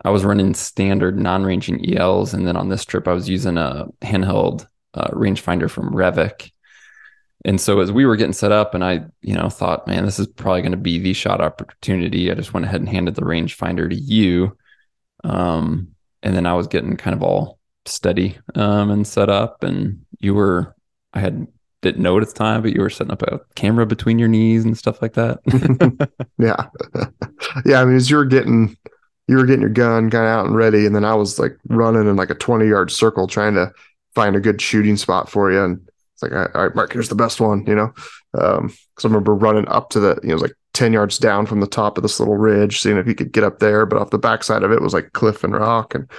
I was running standard non-ranging ELs, and then on this trip, I was using a handheld uh, rangefinder from Revic. And so as we were getting set up, and I, you know, thought, man, this is probably going to be the shot opportunity. I just went ahead and handed the rangefinder to you, um, and then I was getting kind of all steady um, and set up, and you were, I had didn't know it at the time, but you were setting up a camera between your knees and stuff like that. yeah, yeah. I mean, as you were getting, you were getting your gun of out and ready, and then I was like running in like a twenty yard circle trying to find a good shooting spot for you, and it's like, all right, Mark, here's the best one, you know. Um, because I remember running up to the, you know, it was like ten yards down from the top of this little ridge, seeing if you could get up there, but off the backside of it was like cliff and rock, and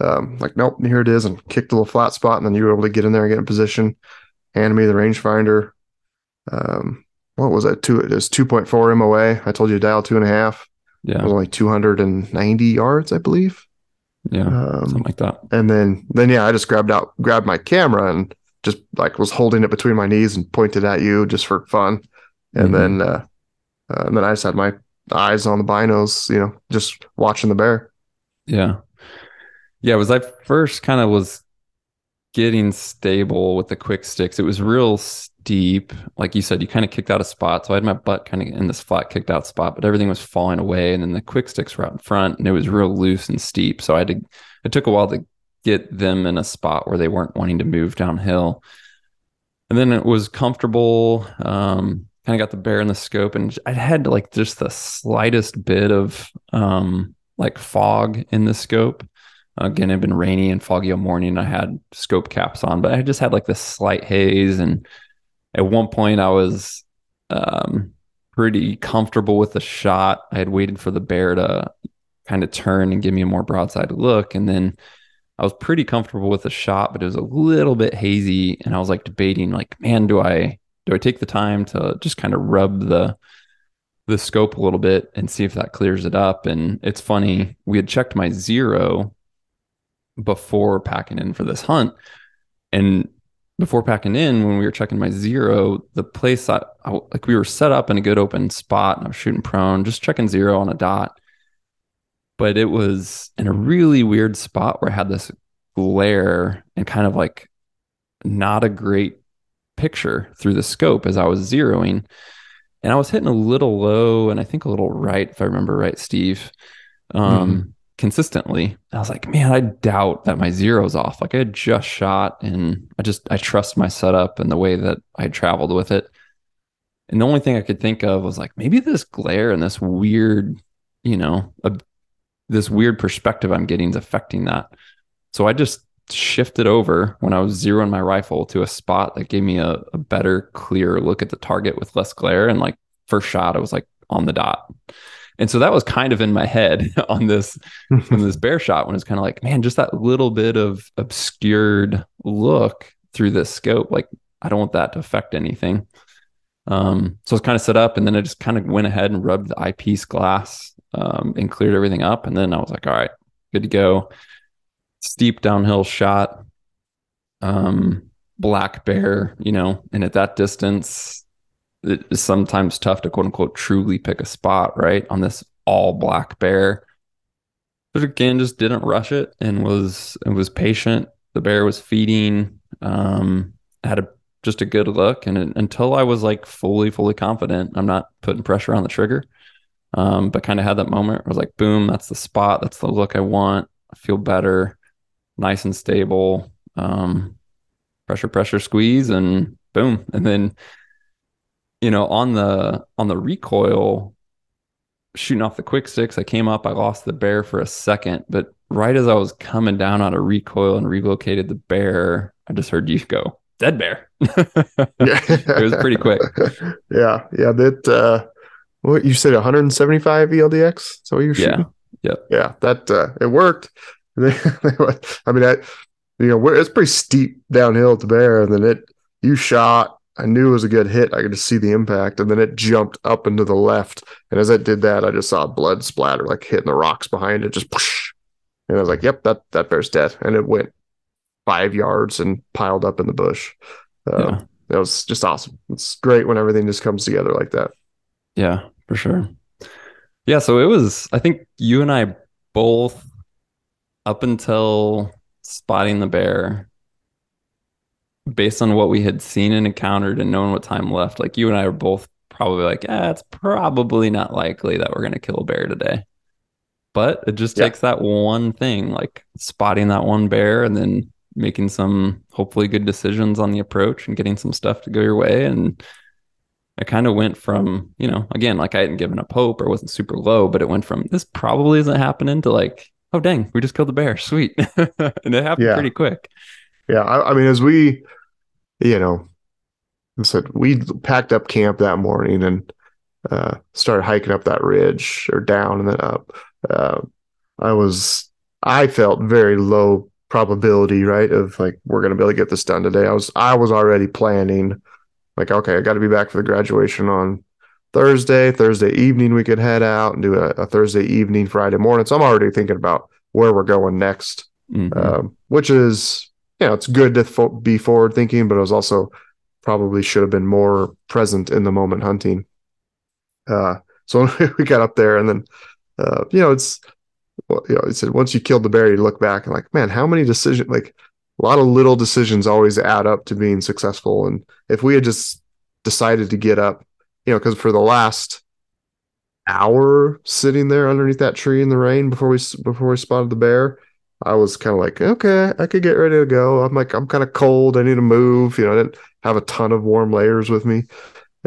um, like nope, here it is, and kicked a little flat spot, and then you were able to get in there and get in position handed me the rangefinder. Um, what was that? Two, it was 2.4 MOA. I told you to dial two and a half. It yeah, was only 290 yards, I believe. yeah, Um, something like that. and then, then yeah, I just grabbed out, grabbed my camera and just like was holding it between my knees and pointed at you just for fun. And Mhm. then, uh, uh, and then I just had my eyes on the binos, you know, just watching the bear. Yeah. Yeah, was I first kind of was getting stable with the quick sticks. It was real steep. Like you said, you kind of kicked out a spot. So I had my butt kind of in this flat kicked out spot, but everything was falling away. And then the quick sticks were out in front and it was real loose and steep. So I had to, it took a while to get them in a spot where they weren't wanting to move downhill. And then it was comfortable. Um, kind of got the bear in the scope and I had like just the slightest bit of um like fog in the scope. Again, it had been rainy and foggy all morning. I had scope caps on, but I just had like this slight haze. And at one point, I was um, pretty comfortable with the shot. I had waited for the bear to kind of turn and give me a more broadside look. And then I was pretty comfortable with the shot, but it was a little bit hazy. And I was like debating, like, man, do I do I take the time to just kind of rub the the scope a little bit and see if that clears it up? And it's funny, we had checked my zero before packing in for this hunt. And before packing in, when we were checking my zero, the place I, I like we were set up in a good open spot and I was shooting prone, just checking zero on a dot. But it was in a really weird spot where I had this glare and kind of like not a great picture through the scope as I was zeroing. And I was hitting a little low and I think a little right, if I remember right, Steve. Um, consistently. I was like, man, I doubt that my zero's off. Like I had just shot and I just I trust my setup and the way that I traveled with it. And the only thing I could think of was like maybe this glare and this weird, you know, a, this weird perspective I'm getting is affecting that. So I just shifted over when I was zeroing my rifle to a spot that gave me a, a better, clear look at the target with less glare and like first shot, I was like on the dot. And so that was kind of in my head on this on this bear shot when it's kind of like, man, just that little bit of obscured look through this scope. Like, I don't want that to affect anything. Um, so it's kind of set up, and then I just kind of went ahead and rubbed the eyepiece glass um, and cleared everything up. And then I was like, all right, good to go. Steep downhill shot, um, black bear, you know, and at that distance, it is sometimes tough to quote unquote truly pick a spot, right? On this all black bear. But again, just didn't rush it and was and was patient. The bear was feeding, um, had a just a good look. And it, until I was like fully, fully confident, I'm not putting pressure on the trigger. Um, but kind of had that moment. I was like, boom, that's the spot. That's the look I want. I feel better, nice and stable. Um, pressure, pressure, squeeze, and boom. And then, you know, on the on the recoil, shooting off the quick sticks, I came up, I lost the bear for a second, but right as I was coming down on a recoil and relocated the bear, I just heard you go, dead bear. it was pretty quick. Yeah. Yeah. That, uh, what you said 175 ELDX? So you're shooting? Yeah. Yeah. Yeah. That, uh, it worked. I mean, I, you know, it's pretty steep downhill to bear. And then it, you shot, I knew it was a good hit. I could just see the impact. And then it jumped up and to the left. And as it did that, I just saw blood splatter, like hitting the rocks behind it, just whoosh. And I was like, yep, that, that bear's dead. And it went five yards and piled up in the bush. Uh, yeah. That was just awesome. It's great when everything just comes together like that. Yeah, for sure. Yeah, so it was, I think you and I both, up until spotting the bear, based on what we had seen and encountered and knowing what time left, like you and I are both probably like, eh, it's probably not likely that we're going to kill a bear today. But it just yeah. takes that one thing, like spotting that one bear and then making some hopefully good decisions on the approach and getting some stuff to go your way. And I kind of went from, you know, again, like I hadn't given up hope or wasn't super low, but it went from this probably isn't happening to like, oh, dang, we just killed the bear. Sweet. and it happened yeah. pretty quick. Yeah. I, I, mean, as we, you know, I said we packed up camp that morning and uh, started hiking up that ridge or down and then up. Uh, I was, I felt very low probability, right? Of like we're gonna be able to get this done today. I was I was already planning, like, okay, I got to be back for the graduation on Thursday. Thursday evening we could head out and do a, a Thursday evening, Friday morning. So I'm already thinking about where we're going next, mm-hmm. um, which is know it's good to fo- be forward thinking, but it was also probably should have been more present in the moment hunting. Uh, so we got up there and then uh, you know it's well, you know, he said once you killed the bear, you look back and like, man, how many decisions? Like a lot of little decisions always add up to being successful. And if we had just decided to get up, you know, because for the last hour sitting there underneath that tree in the rain before we before we spotted the bear, I was kind of like, okay, I could get ready to go. I'm like, I'm kind of cold. I need to move. You know, I didn't have a ton of warm layers with me,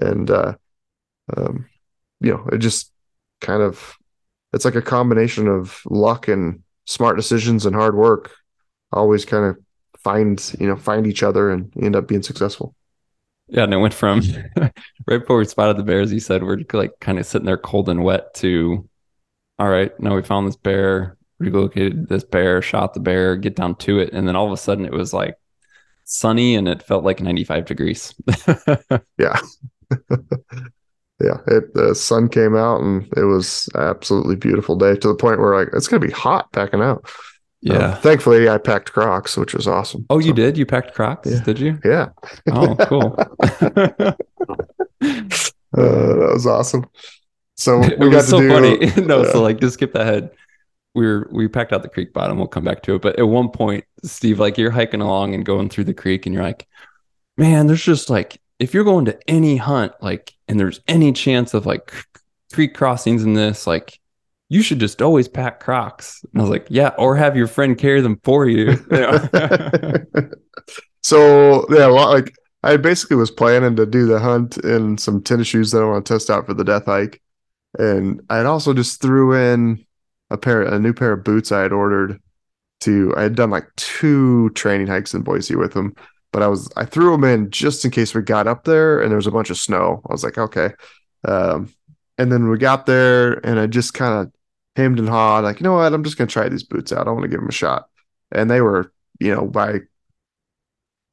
and uh, um, you know, it just kind of it's like a combination of luck and smart decisions and hard work. Always kind of find you know find each other and end up being successful. Yeah, and it went from right before we spotted the bears. You said we're like kind of sitting there cold and wet to, all right, now we found this bear, relocated this bear, shot the bear, get down to it, and then all of a sudden it was like sunny and it felt like 95 degrees. yeah. yeah, it the sun came out and it was absolutely beautiful day to the point where like it's gonna be hot packing out. Uh, yeah. Uh, thankfully, I packed Crocs, which was awesome. Oh, you so, did? You packed Crocs? Yeah. Did you? Yeah. Oh, cool. uh, that was awesome. So we it got was so do, funny. no, so like just skip ahead. We were we packed out the creek bottom. We'll come back to it. But at one point, Steve, like you're hiking along and going through the creek, and you're like, man, there's just like if you're going to any hunt, like, and there's any chance of like creek crossings in this, like, you should just always pack Crocs. And I was like, yeah, or have your friend carry them for you. so yeah, like I basically was planning to do the hunt in some tennis shoes that I want to test out for the death hike, and I also just threw in a pair, a new pair of boots I had ordered. To I had done like two training hikes in Boise with them, but I was I threw them in just in case we got up there and there was a bunch of snow. I was like, okay, Um, and then we got there, and I just kind of hemmed and hawed, like, you know what? I'm just gonna try these boots out. I want to give them a shot. And they were, you know, by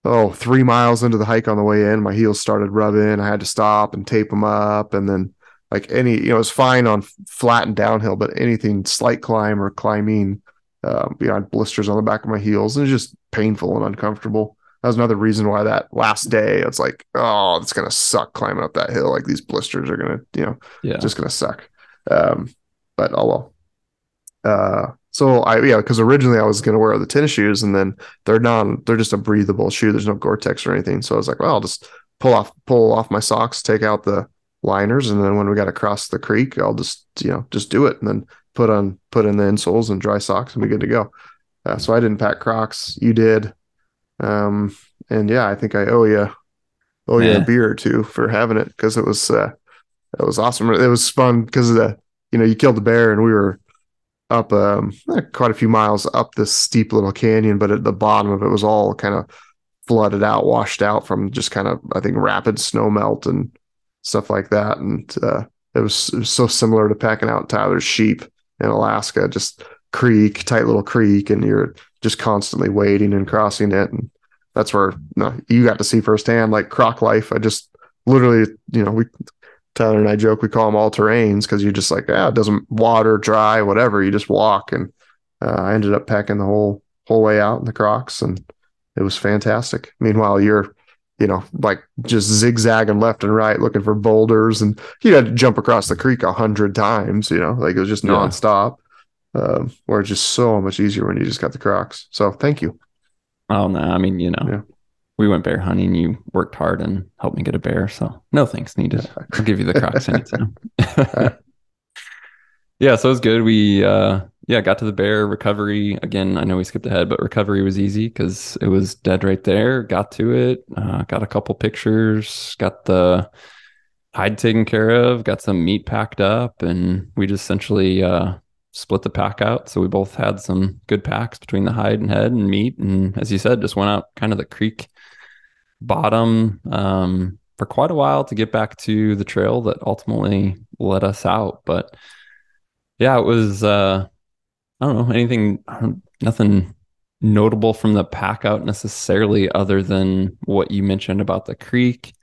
oh three miles into the hike on the way in, my heels started rubbing. I had to stop and tape them up, and then like any, you know, it's fine on flat and downhill, but anything slight climb or climbing, um, you know, I had blisters on the back of my heels, and it's just painful and uncomfortable. That was another reason why that last day it's like, oh, it's gonna suck climbing up that hill. Like these blisters are gonna, you know, Yeah. just gonna suck. Um, but oh well. Uh, so I yeah, because originally I was gonna wear the tennis shoes, and then they're non, they're just a breathable shoe. There's no Gore-Tex or anything. So I was like, well, I'll just pull off pull off my socks, take out the liners, and then when we got across the creek, I'll just you know just do it, and then put on put in the insoles and dry socks, and be good to go. Uh, so I didn't pack Crocs. You did. Um, and yeah, I think I owe you owe you Yeah. a beer or two for having it because it was uh, it was awesome. It was fun because of the you know you killed the bear and we were up um eh, quite a few miles up this steep little canyon, but at the bottom of it was all kind of flooded out, washed out from just kind of I think rapid snow melt and stuff like that. And uh, it was it was so similar to packing out Tyler's sheep in Alaska, just creek, tight little creek, and you're just constantly wading and crossing it. And that's where no, you got to see firsthand like croc life. I just literally, you know, we Tyler and I joke we call them all terrains because you're just like, yeah, it doesn't water, dry, whatever. You just walk. And uh, I ended up packing the whole whole way out in the Crocs, and it was fantastic. Meanwhile, you're, you know, like just zigzagging left and right looking for boulders, and you had to jump across the creek a hundred times. You know, like it was just Yeah. nonstop. Um, where it's just so much easier when you just got the Crocs. So thank you. Oh no, I mean, you know, Yeah. we went bear hunting. You worked hard and helped me get a bear, so no thanks needed. I'll give you the Crocs anytime. yeah, so it was good. We uh yeah, got to the bear recovery again. I know we skipped ahead, but recovery was easy because it was dead right there. Got to it, uh, got a couple pictures, got the hide taken care of, got some meat packed up, and we just essentially uh split the pack out. So we both had some good packs between the hide and head and meat. And as you said, just went out kind of the creek bottom um, for quite a while to get back to the trail that ultimately let us out. But yeah, it was, uh, I don't know, anything, don't- nothing notable from the pack out necessarily other than what you mentioned about the creek.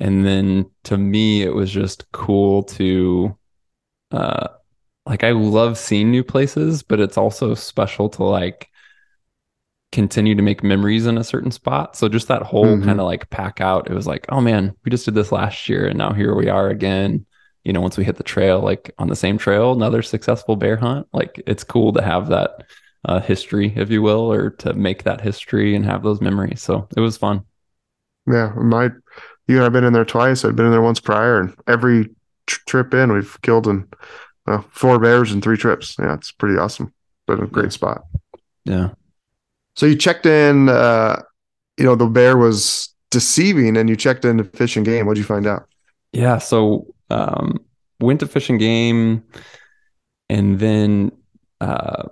And then to me, it was just cool to, uh, like I love seeing new places, but it's also special to like continue to make memories in a certain spot. So just that whole Mhm. kind of like pack out, it was like, oh man, we just did this last year and now here we are again. You know, once we hit the trail, like on the same trail, another successful bear hunt. Like it's cool to have that uh, history, if you will, or to make that history and have those memories. So it was fun. Yeah, my you and I've been in there twice. I'd been in there once prior, and every tr- trip in, we've killed in uh, four bears in three trips. Yeah, it's pretty awesome. Been a great Yeah. spot. Yeah. So you checked in. Uh, you know, the bear was deceiving, and you checked into fish and game. What'd you find out? Yeah, so um went to Fish and Game and then uh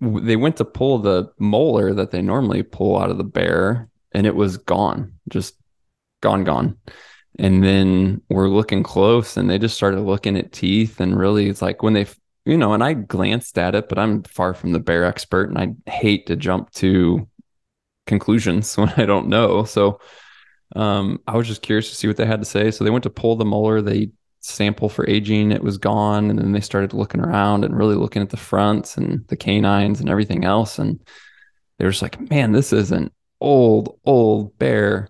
they went to pull the molar that they normally pull out of the bear and it was gone, just gone gone. And then we're looking close and they just started looking at teeth and really it's like when they you know, and I glanced at it, but I'm far from the bear expert and I hate to jump to conclusions when I don't know. So um, I was just curious to see what they had to say. So they went to pull the molar, they sample for aging, it was gone, and then they started looking around and really looking at the fronts and the canines and everything else. And they were just like, man, this is an old, old bear.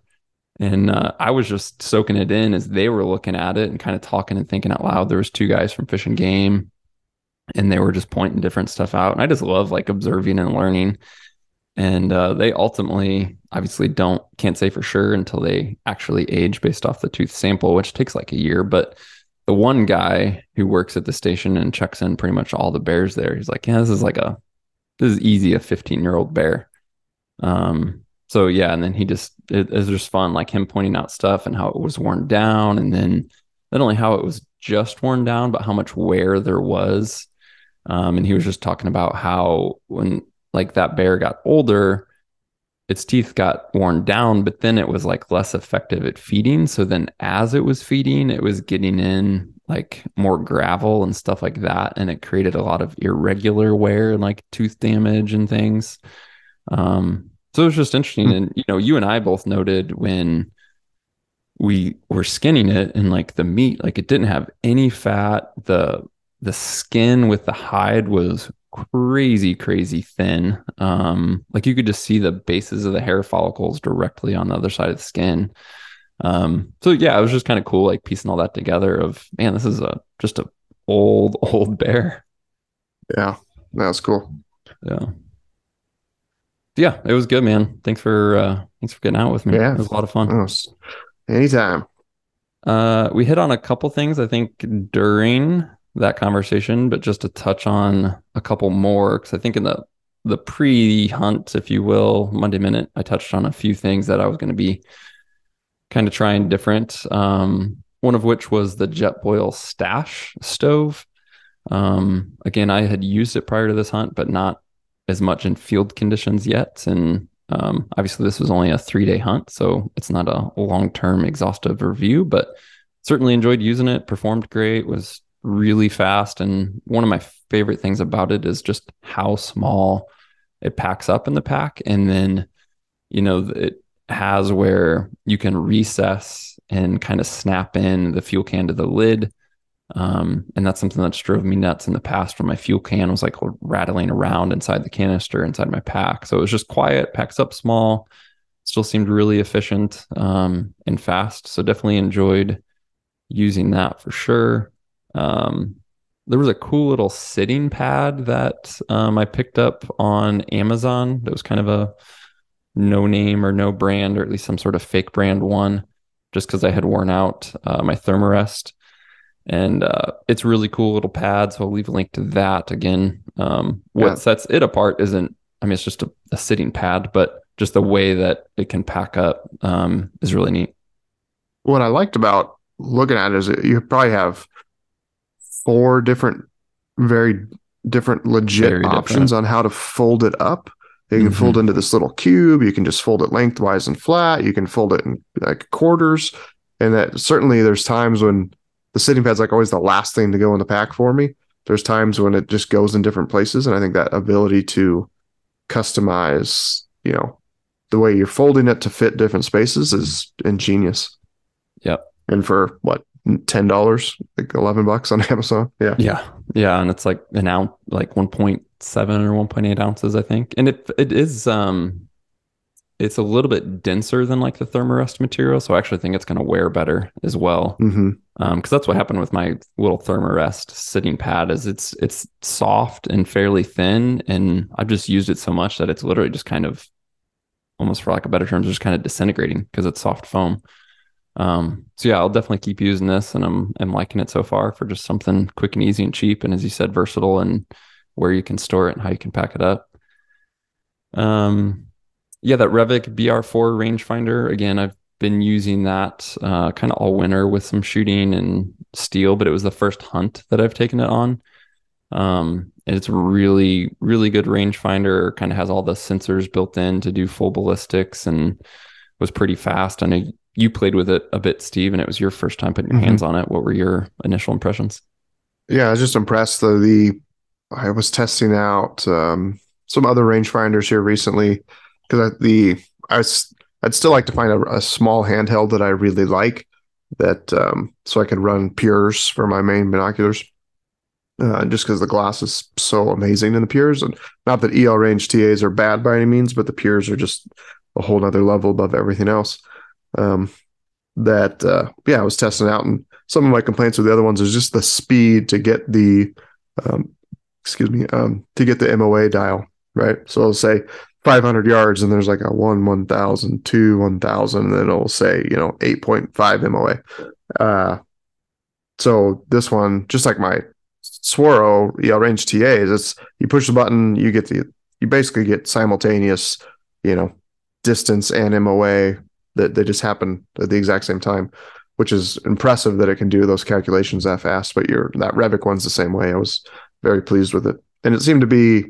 And uh, I was just soaking it in as they were looking at it and kind of talking and thinking out loud. There was two guys from Fish and Game, and they were just pointing different stuff out. And I just love like observing and learning and uh, they ultimately obviously don't can't say for sure until they actually age based off the tooth sample which takes like a year but the one guy who works at the station and checks in pretty much all the bears there he's like yeah this is like a this is easy a 15 year old bear. Um so yeah and then he just it, it was just fun like him pointing out stuff and how it was worn down and then not only how it was just worn down but how much wear there was. Um and he was just talking about how when like that bear got older its teeth got worn down, but then it was like less effective at feeding. So then as it was feeding, it was getting in like more gravel and stuff like that. And it created a lot of irregular wear and like tooth damage and things. Um, so it was just interesting. Mm-hmm. And, you know, you and I both noted when we were skinning it and like the meat, like it didn't have any fat. The, the skin with the hide was crazy, crazy thin. Um, like you could just see the bases of the hair follicles directly on the other side of the skin. Um, so yeah, it was just kind of cool, like piecing all that together. Of man, this is a just a old, old bear. Yeah, that was cool. Yeah, yeah, it was good, man. Thanks for uh, thanks for getting out with me. Yeah, it was a lot of fun. Anytime. Uh, we hit on a couple things I think during that conversation, but just to touch on a couple more, because I think in the the pre-hunt, if you will, Monday Minute, I touched on a few things that I was going to be kind of trying different. Um, one of which was the Jetboil Stash stove. Um, again, I had used it prior to this hunt, but not as much in field conditions yet. And um, obviously, this was only a three day hunt, so it's not a long term exhaustive review, but certainly enjoyed using it. Performed great, was really fast. And one of my favorite things about it is just how small it packs up in the pack. And then, you know, it has where you can recess and kind of snap in the fuel can to the lid. Um, and that's something that's drove me nuts in the past when my fuel can was like rattling around inside the canister inside my pack. So it was just quiet, packs up small, still seemed really efficient um, and fast. So definitely enjoyed using that for sure. Um, there was a cool little sitting pad that um, I picked up on Amazon. That was kind of a no name or no brand, or at least some sort of fake brand one, just because I had worn out uh, my Thermarest. And uh, it's really cool little pad. So I'll leave a link to that again. Um, what yeah. sets it apart isn't, I mean, it's just a, a, sitting pad, but just the way that it can pack up um, is really neat. What I liked about looking at it is you probably have four different, very different legit very options different. on how to fold it up. You can mm-hmm. fold into this little cube. You can just fold it lengthwise and flat. You can fold it in like quarters. And that certainly there's times when the sitting pad's like always the last thing to go in the pack for me. There's times when it just goes in different places. And I think that ability to customize, you know, the way you're folding it to fit different spaces is ingenious. Yep. And for what ten dollars, like eleven bucks on Amazon. Yeah, yeah, yeah, and it's like an ounce, like one point seven or one point eight ounces, I think, and it it is um, it's a little bit denser than like the Thermarest material, so I actually think it's going to wear better as well. Mm-hmm. Um, because that's what happened with my little Thermarest sitting pad is it's it's soft and fairly thin, and I've just used it so much that it's literally just kind of almost for lack of better terms, just kind of disintegrating because it's soft foam. Um, so yeah, I'll definitely keep using this, and I'm I'm liking it so far for just something quick and easy and cheap, and as you said, versatile and where you can store it and how you can pack it up. Um, yeah, that Revic BR4 rangefinder again, I've been using that uh, kind of all winter with some shooting and steel, but it was the first hunt that I've taken it on. Um, and it's really really good rangefinder. Kind of has all the sensors built in to do full ballistics and was pretty fast. I know you played with it a bit, Steve, and it was your first time putting your mm-hmm. hands on it. What were your initial impressions? Yeah, I was just impressed. The, the I was testing out um, some other rangefinders here recently because the I was I'd still like to find a, a small handheld that I really like that um, so I could run pures for my main binoculars. Uh, just because the glass is so amazing in the pures, and not that EL range TAs are bad by any means, but the pures are just a whole other level above everything else um, that uh, yeah I was testing out, and some of my complaints with the other ones is just the speed to get the um, excuse me um, to get the MOA dial right. So I'll say 500 yards, and there's like a one 1,000, two 1,000, and then it'll say you know 8.5 MOA. Uh, so this one, just like my Swaro EL range TAs, it's you push the button, you get the you basically get simultaneous, you know, distance and MOA that they just happen at the exact same time, which is impressive that it can do those calculations that fast. But your that Revic one's the same way. I was very pleased with it, and it seemed to be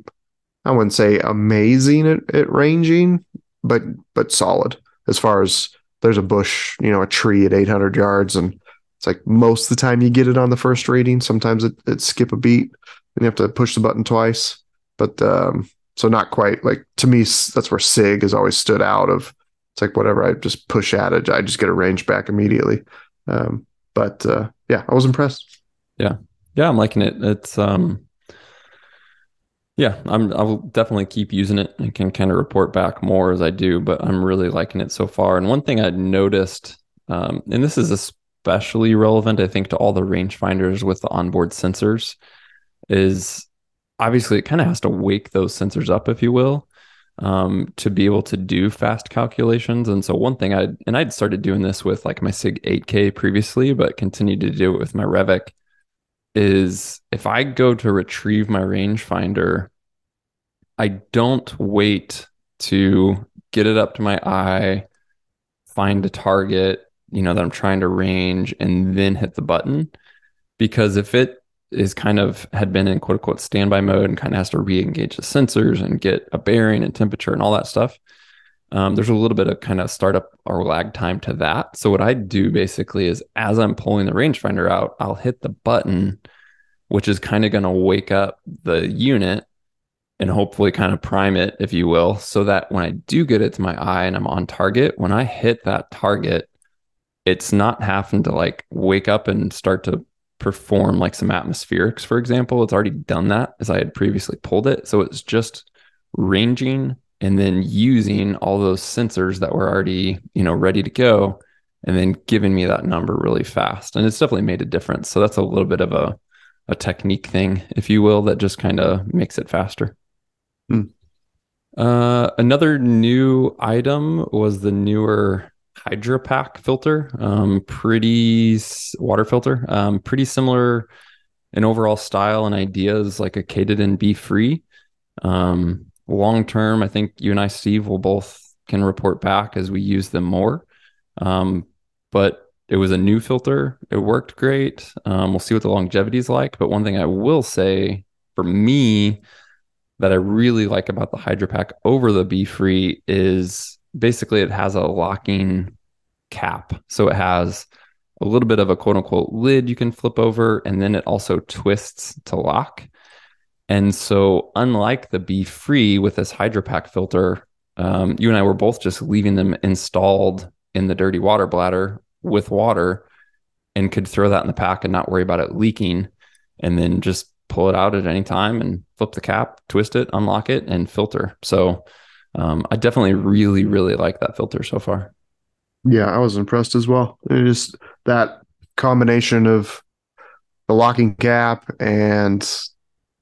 I wouldn't say amazing at, at ranging but but solid as far as there's a bush, you know, a tree at 800 yards, and it's like most of the time you get it on the first reading. Sometimes it, it skip a beat, and you have to push the button twice. But um, so not quite like to me. That's where Sig has always stood out. Of it's like whatever I just push at it, I just get a range back immediately. Um, but uh, yeah, I was impressed. Yeah, yeah, I'm liking it. It's um, yeah, I'm. I will definitely keep using it and can kind of report back more as I do. But I'm really liking it so far. And one thing I noticed, um, and this is especially relevant, I think, to all the rangefinders with the onboard sensors, is obviously it kind of has to wake those sensors up, if you will, um, to be able to do fast calculations. And so one thing I and I'd started doing this with like my Sig 8K previously, but continued to do it with my Revic is if I go to retrieve my rangefinder, I don't wait to get it up to my eye, find a target, you know, that I'm trying to range, and then hit the button. Because if it is kind of had been in quote unquote standby mode and kind of has to re-engage the sensors and get a bearing and temperature and all that stuff, um, there's a little bit of kind of startup or lag time to that. So what I do basically is as I'm pulling the rangefinder out, I'll hit the button, which is kind of going to wake up the unit and hopefully kind of prime it, if you will, so that when I do get it to my eye and I'm on target, when I hit that target, it's not having to like wake up and start to perform like some atmospherics, for example. It's already done that as I had previously pulled it. So it's just ranging and then using all those sensors that were already, you know, ready to go and then giving me that number really fast. And it's definitely made a difference. So that's a little bit of a, a technique thing, if you will, that just kind of makes it faster. Hmm. Uh, another new item was the newer Hydrapak filter, um, pretty water filter, um, pretty similar in overall style and ideas like a Katadyn BeFree. Um, long term, I think you and I, Steve, will both can report back as we use them more. Um, but it was a new filter. It worked great. Um, we'll see what the longevity is like. But one thing I will say for me that I really like about the Hydrapak over the BeFree is basically it has a locking cap. So it has a little bit of a quote unquote lid you can flip over, and then it also twists to lock. And so, unlike the BeFree with this Hydrapak filter, um, you and I were both just leaving them installed in the dirty water bladder with water and could throw that in the pack and not worry about it leaking and then just pull it out at any time and flip the cap, twist it, unlock it, and filter. So, um, I definitely really, really like that filter so far. Yeah, I was impressed as well. Is that combination of the locking cap and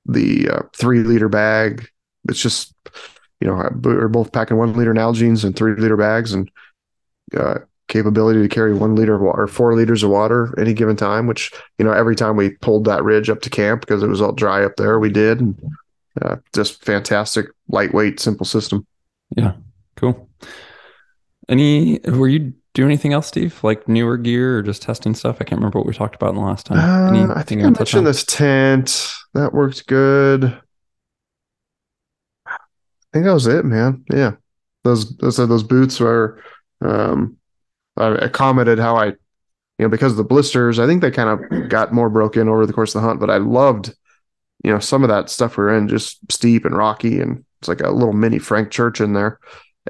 the uh, three liter bag. It's just, you know, we're both packing one liter Nalgene's and three liter bags and uh, capability to carry one liter of water, four liters of water any given time, which, you know, every time we pulled that ridge up to camp because it was all dry up there, we did. And uh, just fantastic, lightweight, simple system. Yeah. Cool. Any were you do anything else, Steve? Like newer gear or just testing stuff? I can't remember what we talked about in the last time. Uh, I think I mentioned this tent. That worked good. I think that was it, man. Yeah. Those those those boots were um I commented how I you know, because of the blisters, I think they kind of got more broken over the course of the hunt, but I loved, you know, some of that stuff we are in just steep and rocky and it's like a little mini Frank Church in there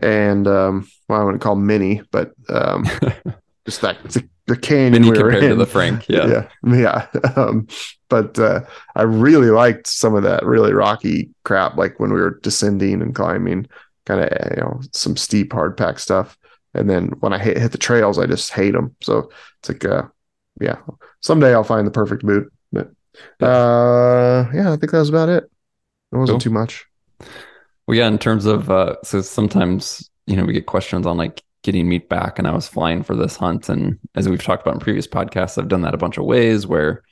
and um, well, I wouldn't call mini, but um, just that the, the canyon mini we compared in. to the Frank, yeah, yeah, yeah. Um, but uh, I really liked some of that really rocky crap, like when we were descending and climbing, kind of you know some steep hard pack stuff. And then when I hit hit the trails, I just hate them. So it's like, uh, yeah, someday I'll find the perfect boot. But uh, yeah, I think that was about it. It wasn't cool. too much. Well, yeah, in terms of uh, so sometimes you know we get questions on like getting meat back, and I was flying for this hunt, and as we've talked about in previous podcasts, I've done that a bunch of ways where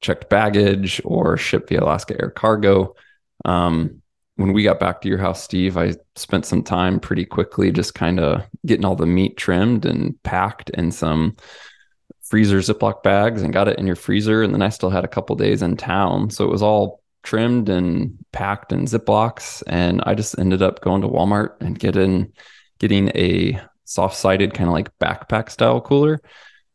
checked baggage or shipped via Alaska Air Cargo. Um, when we got back to your house, Steve, I spent some time pretty quickly just kind of getting all the meat trimmed and packed in some freezer Ziploc bags and got it in your freezer. And then I still had a couple days in town. So it was all trimmed and packed in Ziplocs. And I just ended up going to Walmart and getting getting a soft sided kind of like backpack style cooler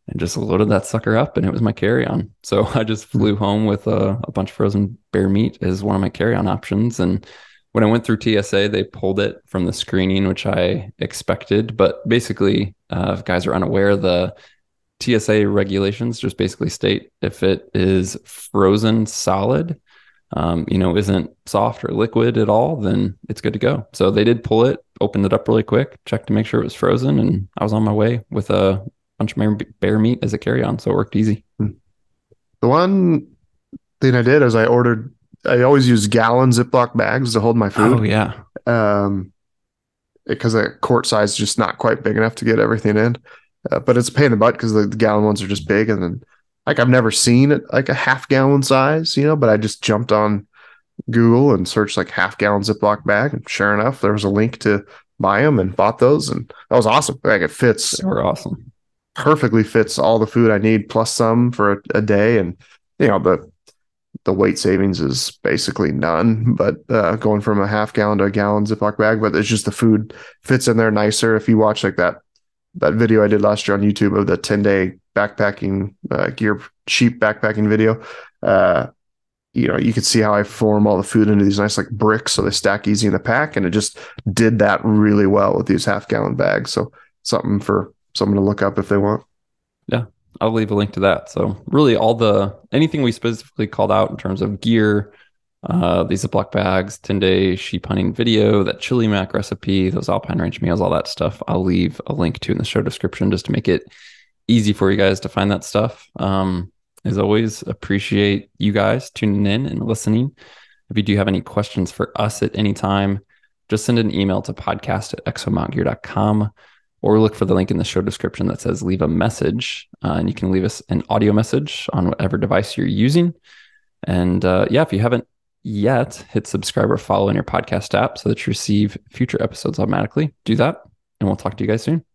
and just loaded that sucker up and it was my carry on. So I just hmm. flew home with a, a, bunch of frozen bear meat as one of my carry on options. And when I went through TSA, they pulled it from the screening, which I expected. But basically, uh, if guys are unaware, the TSA regulations just basically state if it is frozen solid, um, you know, isn't soft or liquid at all, then it's good to go. So they did pull it, opened it up really quick, checked to make sure it was frozen, and I was on my way with a bunch of bear meat as a carry on. So it worked easy. Hmm. The one thing I did is I ordered, I always use gallon Ziploc bags to hold my food. Oh, yeah. Um, because a quart size is just not quite big enough to get everything in. Uh, but it's a pain in the butt because the, the, gallon ones are just big. And then, like, I've never seen it like a half gallon size, you know, but I just jumped on Google and searched like half gallon Ziploc bag. And sure enough, there was a link to buy them and bought those. And that was awesome. Like, it fits. They were awesome. Perfectly fits all the food I need plus some for a, a day. And, you know, the, the weight savings is basically none, but uh, going from a half gallon to a gallon Ziploc bag, but it's just the food fits in there nicer. If you watch like that that video I did last year on YouTube of the 10 day backpacking uh, gear cheap backpacking video. Uh, you know, you could see how I form all the food into these nice like bricks so they stack easy in the pack. And it just did that really well with these half gallon bags. So something for someone to look up if they want. Yeah. I'll leave a link to that. So really all the anything we specifically called out in terms of gear, uh, these Ziploc bags, 10 day sheep hunting video, that chili mac recipe, those alpine ranch meals, all that stuff. I'll leave a link to in the show description just to make it easy for you guys to find that stuff. Um, as always, appreciate you guys tuning in and listening. If you do have any questions for us at any time, just send an email to podcast at exomountgear.com or look for the link in the show description that says leave a message. Uh, and you can leave us an audio message on whatever device you're using. And uh, yeah, if you haven't yet, hit subscribe or follow in your podcast app so that you receive future episodes automatically. Do that, and we'll talk to you guys soon.